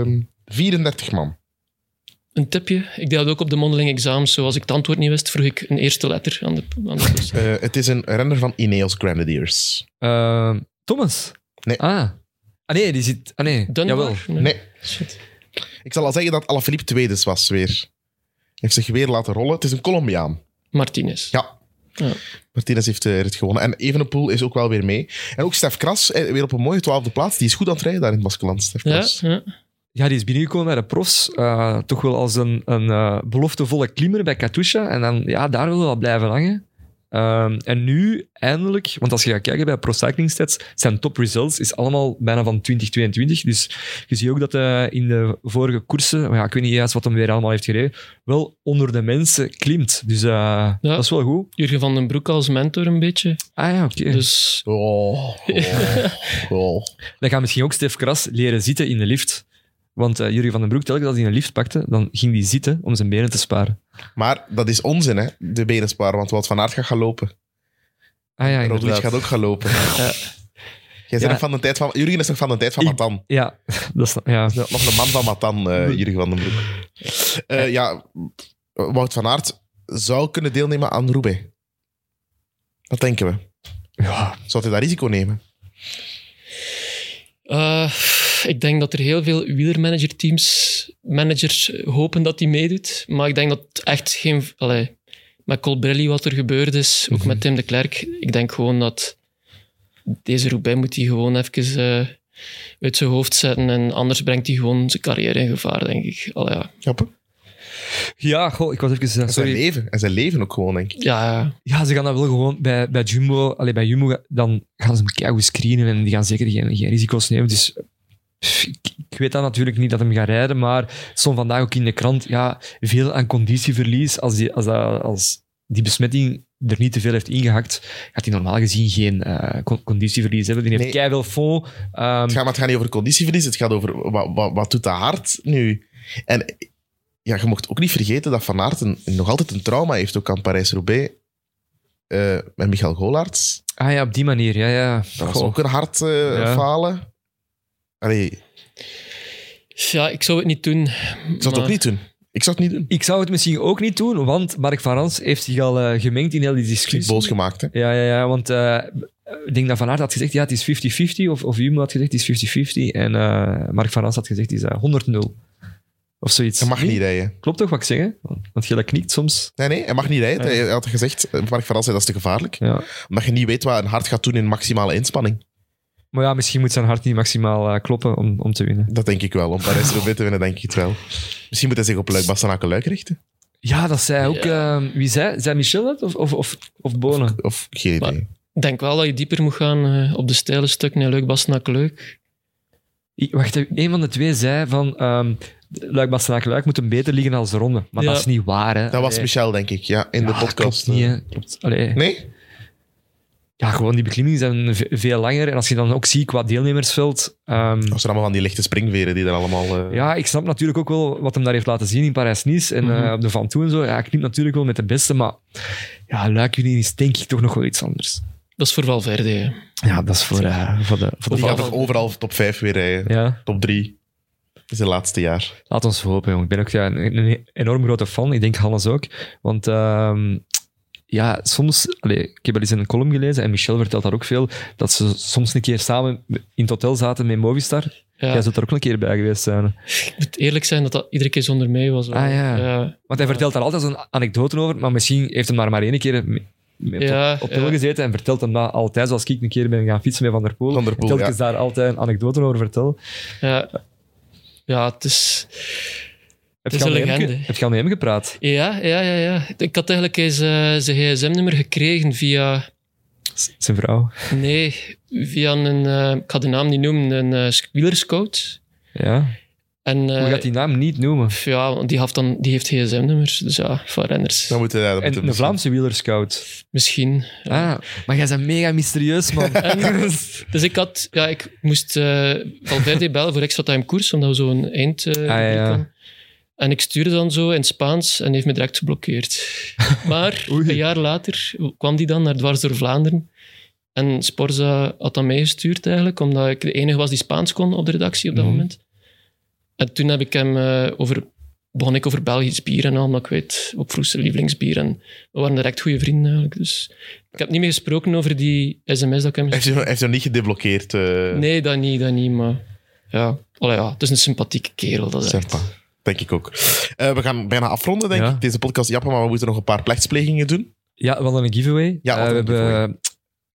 Ehm, 34 man.
Een tipje. Ik deed dat ook op de mondeling examens. Zoals ik het antwoord niet wist, vroeg ik een eerste letter aan de, aan de.
Eh, het is een renner van Ineos Grenadiers.
Eh, Thomas.
Nee.
Ah. Ah nee, die zit... Ah nee,
Dunbar?
jawel.
Nee,
Shit.
ik zal al zeggen dat Alaphilippe tweede was weer. Hij heeft zich weer laten rollen. Het is een Colombiaan.
Martinez.
Ja.
Ja.
Martinez heeft eh, het gewonnen. En Evenepoel is ook wel weer mee. En ook Stef Kras, eh, weer op een mooie twaalfde plaats. Die is goed aan het rijden daar in het Baskeland, Stef
Ja,
Kras.
ja.
Ja, die is binnengekomen bij de profs. eh, toch wel als een, een eh, beloftevolle klimmer bij Katusha. En dan, ja, daar wil we wel blijven hangen. Ehm, en nu, eindelijk, want als je gaat kijken bij Pro Cycling Stats, zijn top results is allemaal bijna van 2022. Dus je ziet ook dat hij in de vorige koersen, maar ja, ik weet niet juist wat hem weer allemaal heeft gereden, wel onder de mensen klimt. Dus eh, dat is wel goed.
Jurgen van den Broek als mentor een beetje.
Ah ja, oké.
Dus
Oh, oh, oh.
Dan gaat misschien ook Stef Kras leren zitten in de lift. Want eh Jurgen van den Broek, telkens als hij een lift pakte, dan ging hij zitten om zijn benen te sparen.
Maar dat is onzin, hè? De benen sparen, want Wout van Aert gaat gaan lopen.
Ah ja,
Roglic gaat ook gaan lopen.
Ja.
Jij van de tijd van... Jurgen is nog van de tijd van
Ik-
Matan.
Ja, dat is... Ja.
Nog een man van Matan, eh Jurgen van den Broek. Eh, ja, Wout van Aert zou kunnen deelnemen aan Roubaix. Wat denken we?
ja.
Zou hij dat risico nemen?
eh, ik denk dat er heel veel wielermanagerteams, managers hopen dat hij meedoet. Maar ik denk dat echt geen... Allee, met Colbrelli wat er gebeurd is, ook
Mhm.
met Tim de Klerk. Ik denk gewoon dat deze Roubaix moet hij gewoon even eh, uit zijn hoofd zetten. En anders brengt hij gewoon zijn carrière in gevaar, denk ik. Allee, ja.
Jappe?
ja, goh, ik was even... eh,
En zijn
sorry.
leven. En zijn leven ook gewoon, denk ik.
Ja, ja.
Ja, ze gaan dat wel gewoon bij, bij Jumbo... Allee, bij Jumbo, dan gaan ze hem keigoed screenen en die gaan zeker geen, geen risico's nemen. Dus ik, weet dat natuurlijk niet dat hem gaat rijden, maar stond vandaag ook in de krant, ja, veel aan conditieverlies. Als die, als dat, als die besmetting er niet te veel heeft ingehakt, gaat hij normaal gezien geen eh, con- conditieverlies hebben. Die heeft
Nee.
keiveel fond. Ehm,
Het gaat, maar het gaat niet over conditieverlies, het gaat over wat, wat, wat doet dat hart nu? En ja, je mocht ook niet vergeten dat Van Aert een, nog altijd een trauma heeft, ook aan Parijs-Roubaix. eh, met Michael Golaerts.
ah ja, op die manier, ja, ja.
Dat was
Goh.
ook een hard
Ja.
falen. Allee,
Ja, ik zou het niet doen.
ik zou het ook niet doen. Ik zou het niet doen.
Ik zou het misschien ook niet doen, want Mark van Rans heeft zich al eh, gemengd in heel die discussie.
Boos gemaakt, hè?
Ja, ja, ja, want eh, ik denk dat Van Aert had gezegd, ja, het is 50-50, of, of Humo had gezegd, het is 50-50, en eh, Mark van Rans had gezegd, het is eh, 100-0. Of zoiets.
Hij mag
Nee?
niet rijden.
Klopt toch wat ik zeg? hè? Want je dat knikt soms.
Nee, nee, hij mag niet rijden.
Ja.
Hij had gezegd, Mark van Rans zei, dat is te gevaarlijk.
Ja.
Omdat je niet weet wat een hart gaat doen in maximale inspanning.
Maar ja, misschien moet zijn hart niet maximaal eh, kloppen om, om te winnen.
Dat denk ik wel. Om Parijs-Roubaix te winnen, denk ik het wel. Misschien moet hij zich op Luik Bastenaken Luik richten.
Ja, dat zei ook...
Ja.
eh, wie zei? Zei Michel het? Of, of, of, of Bonen?
Of geen idee.
Maar- Ik denk wel dat je dieper moet gaan eh, op de steile stukken in Leuk Bastenaken Leuk.
Ik- Wacht, een van de twee zei van... ehm Luik Bastenaken Luik moet hem beter liggen als de ronde. Maar
Ja.
dat is niet waar, hè.
Dat was. Michel, denk ik, ja, in de podcast.
Klopt niet, hè. Klopt. Allee.
Nee?
Ja, gewoon die beklimmingen zijn ve- veel langer. En als je dan ook ziet qua deelnemersveld... ehm,
Dat zijn allemaal van die lichte springveren die er allemaal... eh,
ja, ik snap natuurlijk ook wel wat hem daar heeft laten zien in Parijs-Nice en eh,
Mhm.
op de Van Toe en zo. Ja, ik knip natuurlijk wel met de beste, maar ja, Luik Unie is denk ik toch nog wel iets anders.
Dat is voor Valverde. hè.
Ja, dat is voor, eh, voor de, voor de
gaat toch overal top 5 weer rijden.
Ja,
Top 3. Dat is het laatste jaar.
laat ons hopen. Jong. Ik ben ook ja, een, een enorm grote fan. Ik denk Hannes ook. Want ehm, ja, soms... Allee, ik heb wel eens in een column gelezen, en Michel vertelt daar ook veel, dat ze soms een keer samen in het hotel zaten met Movistar.
Ja,
Jij zult er ook een keer bij geweest zijn.
Ik moet eerlijk zijn dat dat iedere keer zonder mij was.
Ah, ja. Want hij vertelt daar altijd zo'n anekdote over, maar misschien heeft hij maar maar één keer me- met
Ja,
op, op tel
ja.
gezeten en vertelt hem dat altijd, zoals ik een keer ben gaan fietsen met Van der Poel.
Van der Poel,
en telkens daar altijd een anekdote over vertel.
ja. ja, het is...
Heb
is
je al
een
met hem ge-
legende.
Heb je al met hem gepraat?
Ja, ja, ja, ja. Ik had eigenlijk eens eh, zijn gsm-nummer gekregen via...
Zijn vrouw.
Nee, via een... eh, ik ga de naam niet noemen, een eh, wielerscout.
Ja.
En,
Hoe
eh,
gaat die naam niet noemen?
Ja, want die, heeft dan, die heeft gsm-nummers, dus ja, van renners.
Dan ja,
En
moeten we
een Vlaamse wielerscout.
Misschien.
Ah, maar jij bent mega mysterieus, man.
En- dus ik had... Ja, ik moest eh Valverde bellen voor extra time koers, omdat we zo'n eind... eh,
ja, ja.
En ik stuurde dan zo in het Spaans en heeft me direct geblokkeerd. Maar een jaar later kwam die dan naar Dwars door Vlaanderen. En Sporza had dat meegestuurd eigenlijk, omdat ik de enige was die Spaans kon op de redactie op dat
Mhm.
moment. En toen heb ik hem eh, over, begon ik over Belgisch bier en al, omdat ik weet, ook vroeg zijn lievelingsbier. En we waren direct goede vrienden eigenlijk. Dus ik heb niet meer gesproken over die sms dat ik hem
Heeft hij heeft nog niet gedeblokkeerd? eh
Nee, dat niet, dat niet, maar ja. Allee, ja, het is een sympathieke kerel, dat is echt.
Denk ik ook. Eh, we gaan bijna afronden, denk
Ja.
ik. Deze podcast jappen, maar we moeten nog een paar plechtsplegingen doen.
Ja, we hadden een giveaway.
Ja, we
Eh, we, hebben,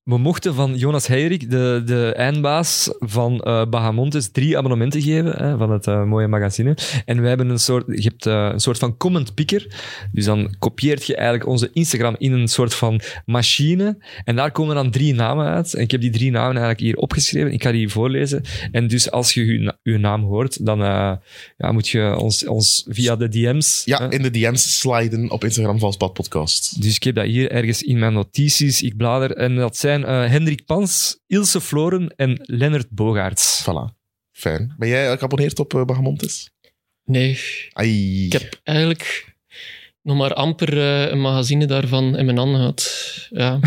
we mochten van Jonas Heirik, de, de eindbaas van eh Bahamontes, drie abonnementen geven hè, van het eh, mooie magazine. En wij hebben een soort, je hebt eh, een soort van comment picker. Dus dan kopieert je eigenlijk onze Instagram in een soort van machine. En daar komen dan drie namen uit. En ik heb die drie namen eigenlijk hier opgeschreven. Ik ga die voorlezen. En dus als je uw, na- uw naam hoort, dan ja, moet je ons, ons via de DM's...
Ja,
hè,
in de DM's sliden op Instagram Valspad Podcast.
dus ik heb dat hier ergens in mijn notities. Ik blader. En dat zijn eh, Hendrik Pans, Ilse Floren en Lennart Bogaerts.
Voilà. Fijn. Ben jij geabonneerd op uh, Bahamontes?
Nee,
Ai.
ik heb eigenlijk nog maar amper eh, een magazine daarvan in mijn handen gehad. Ja.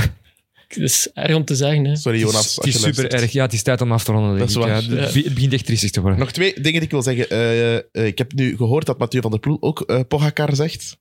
Het is erg om te zeggen, hè.
Sorry, Jonas.
het
als
is super
luistert.
erg. Ja, het is tijd om af te ronden. Denk
Dat is
ik.
waar.
Ja, het, het begint echt triestig te worden.
Nog twee dingen die ik wil zeggen. Eh, eh, ik heb nu gehoord dat Mathieu van der Poel ook eh Pogacar zegt.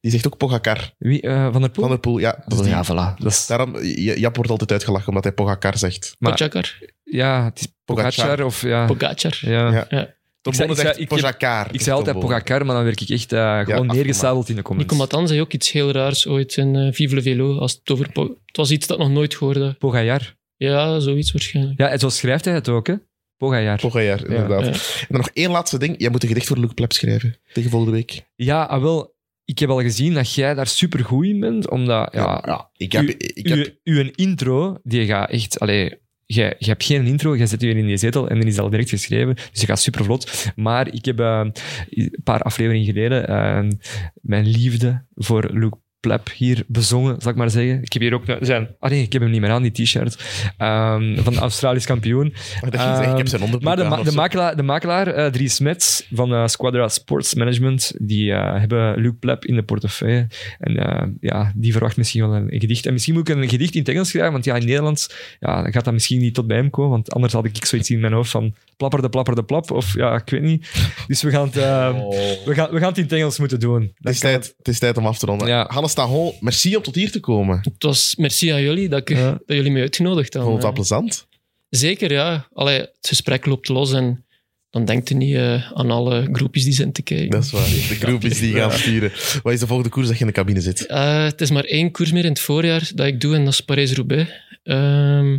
Die zegt ook Pogacar.
Wie, eh, van der Poel?
Van der Poel, ja. Dus
Oh,
die-
ja, voilà. Dat is,
Daarom, Jap wordt altijd uitgelachen omdat hij Pogacar zegt.
maar,
Pogacar.
ja, het is
Pogacar.
Pogacar of... Ja,
Pogacar.
ja.
Ja.
Ja.
Tom
Ik zei- ik
Pogacar.
Ik zei altijd. Pogacar, maar dan werk ik echt eh, gewoon
afgemaakt.
neergezadeld in de comments.
Nico Matan zei ook iets heel raars ooit in eh Vive le Velo. Als het, over Po- het was iets dat ik nog nooit hoorde.
Pogacar.
Ja, zoiets waarschijnlijk.
Ja, en zo schrijft hij het ook, hè? Pogacar.
Pogacar, inderdaad.
Ja.
En dan nog één laatste ding. Jij moet een gedicht voor Luc Plep schrijven. Tegen volgende week.
Ja, ah, wel, ik heb al gezien dat jij daar super goed in bent, omdat ja,
ja. Ik heb...
u,
Ik heb
uw, uw intro, die gaat echt... Allee, je, je hebt geen intro, je zit weer in die zetel en dan is het al direct geschreven. Dus je gaat super vlot. Maar ik heb uh, een paar afleveringen geleden uh, mijn liefde voor Luke pleb hier bezongen, zal ik maar zeggen. Ik heb hier ook zijn. Ah nee, ik heb hem niet meer aan, die t-shirt. Um, van de Australisch kampioen.
Maar, dat um, ik heb zijn
maar de, ma de, makelaar, de makelaar uh, Dries Smets van uh, Squadra Sports Management, die uh, hebben Luc Pleb in de portefeuille. En ja, die verwacht misschien wel een, een, gedicht. En misschien moet ik een gedicht in het Engels schrijven, want ja, in Nederlands ja, gaat dat misschien niet tot bij hem komen, want anders had ik zoiets in mijn hoofd van plapper de plapper de plap, of ja, ik weet niet. Dus we gaan het, oh. we gaan, we gaan het in het Engels moeten doen.
Het is, tijd, het is tijd om af te ronden. Ja. Hannes Tahon, merci om tot hier te komen.
Het was merci aan jullie dat, ik, dat jullie mij uitgenodigd hebben.
Vond het wel plezant?
Zeker, ja. Allee, het gesprek loopt los en dan denkt je niet uh, aan alle groepjes die zijn te kijken.
Dat is waar, de groepjes die gaan sturen. Wat is de volgende koers dat je in de cabine zit?
Uh, het is maar één koers meer in het voorjaar dat ik doe en dat is Parijs-Roubaix. Uh,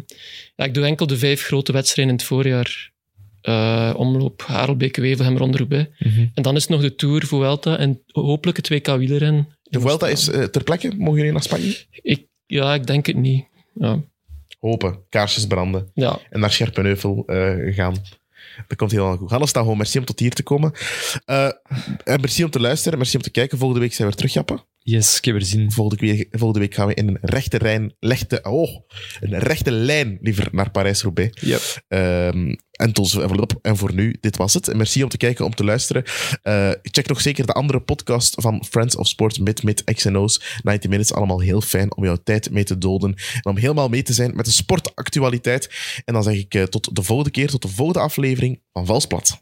ja, ik doe enkel de vijf grote wedstrijden in het voorjaar. Uh, omloop Harelbeke, Wevelgem, Ronde-Roubaix. Mm -hmm. En dan is nog de Tour, Vuelta en hopelijk het WK wielrennen.
De Vuelta is uh, ter plekke? Mogen jullie naar Spanje?
Ik, ja, ik denk het niet. Ja.
Hopen, kaarsjes branden
ja.
en naar Scherpenheuvel uh, gaan. Dat komt helemaal goed. Hannes, dan gewoon merci om tot hier te komen. en merci om te luisteren, merci om te kijken. Volgende week zijn we terug, Jappen.
Yes, ik heb er zin.
Volgende week, volgende week gaan we in een rechte, lijn, rechte, oh, een rechte lijn liever naar Parijs-Roubaix.
Yep.
Um, en, tot, en voor nu, dit was het. Merci om te kijken, om te luisteren. Uh, check nog zeker de andere podcast van Friends of Sport met, met XNO's. 90 Minutes, allemaal heel fijn om jouw tijd mee te doden. En om helemaal mee te zijn met de sportactualiteit. En dan zeg ik uh, tot de volgende keer, tot de volgende aflevering van Valsplat.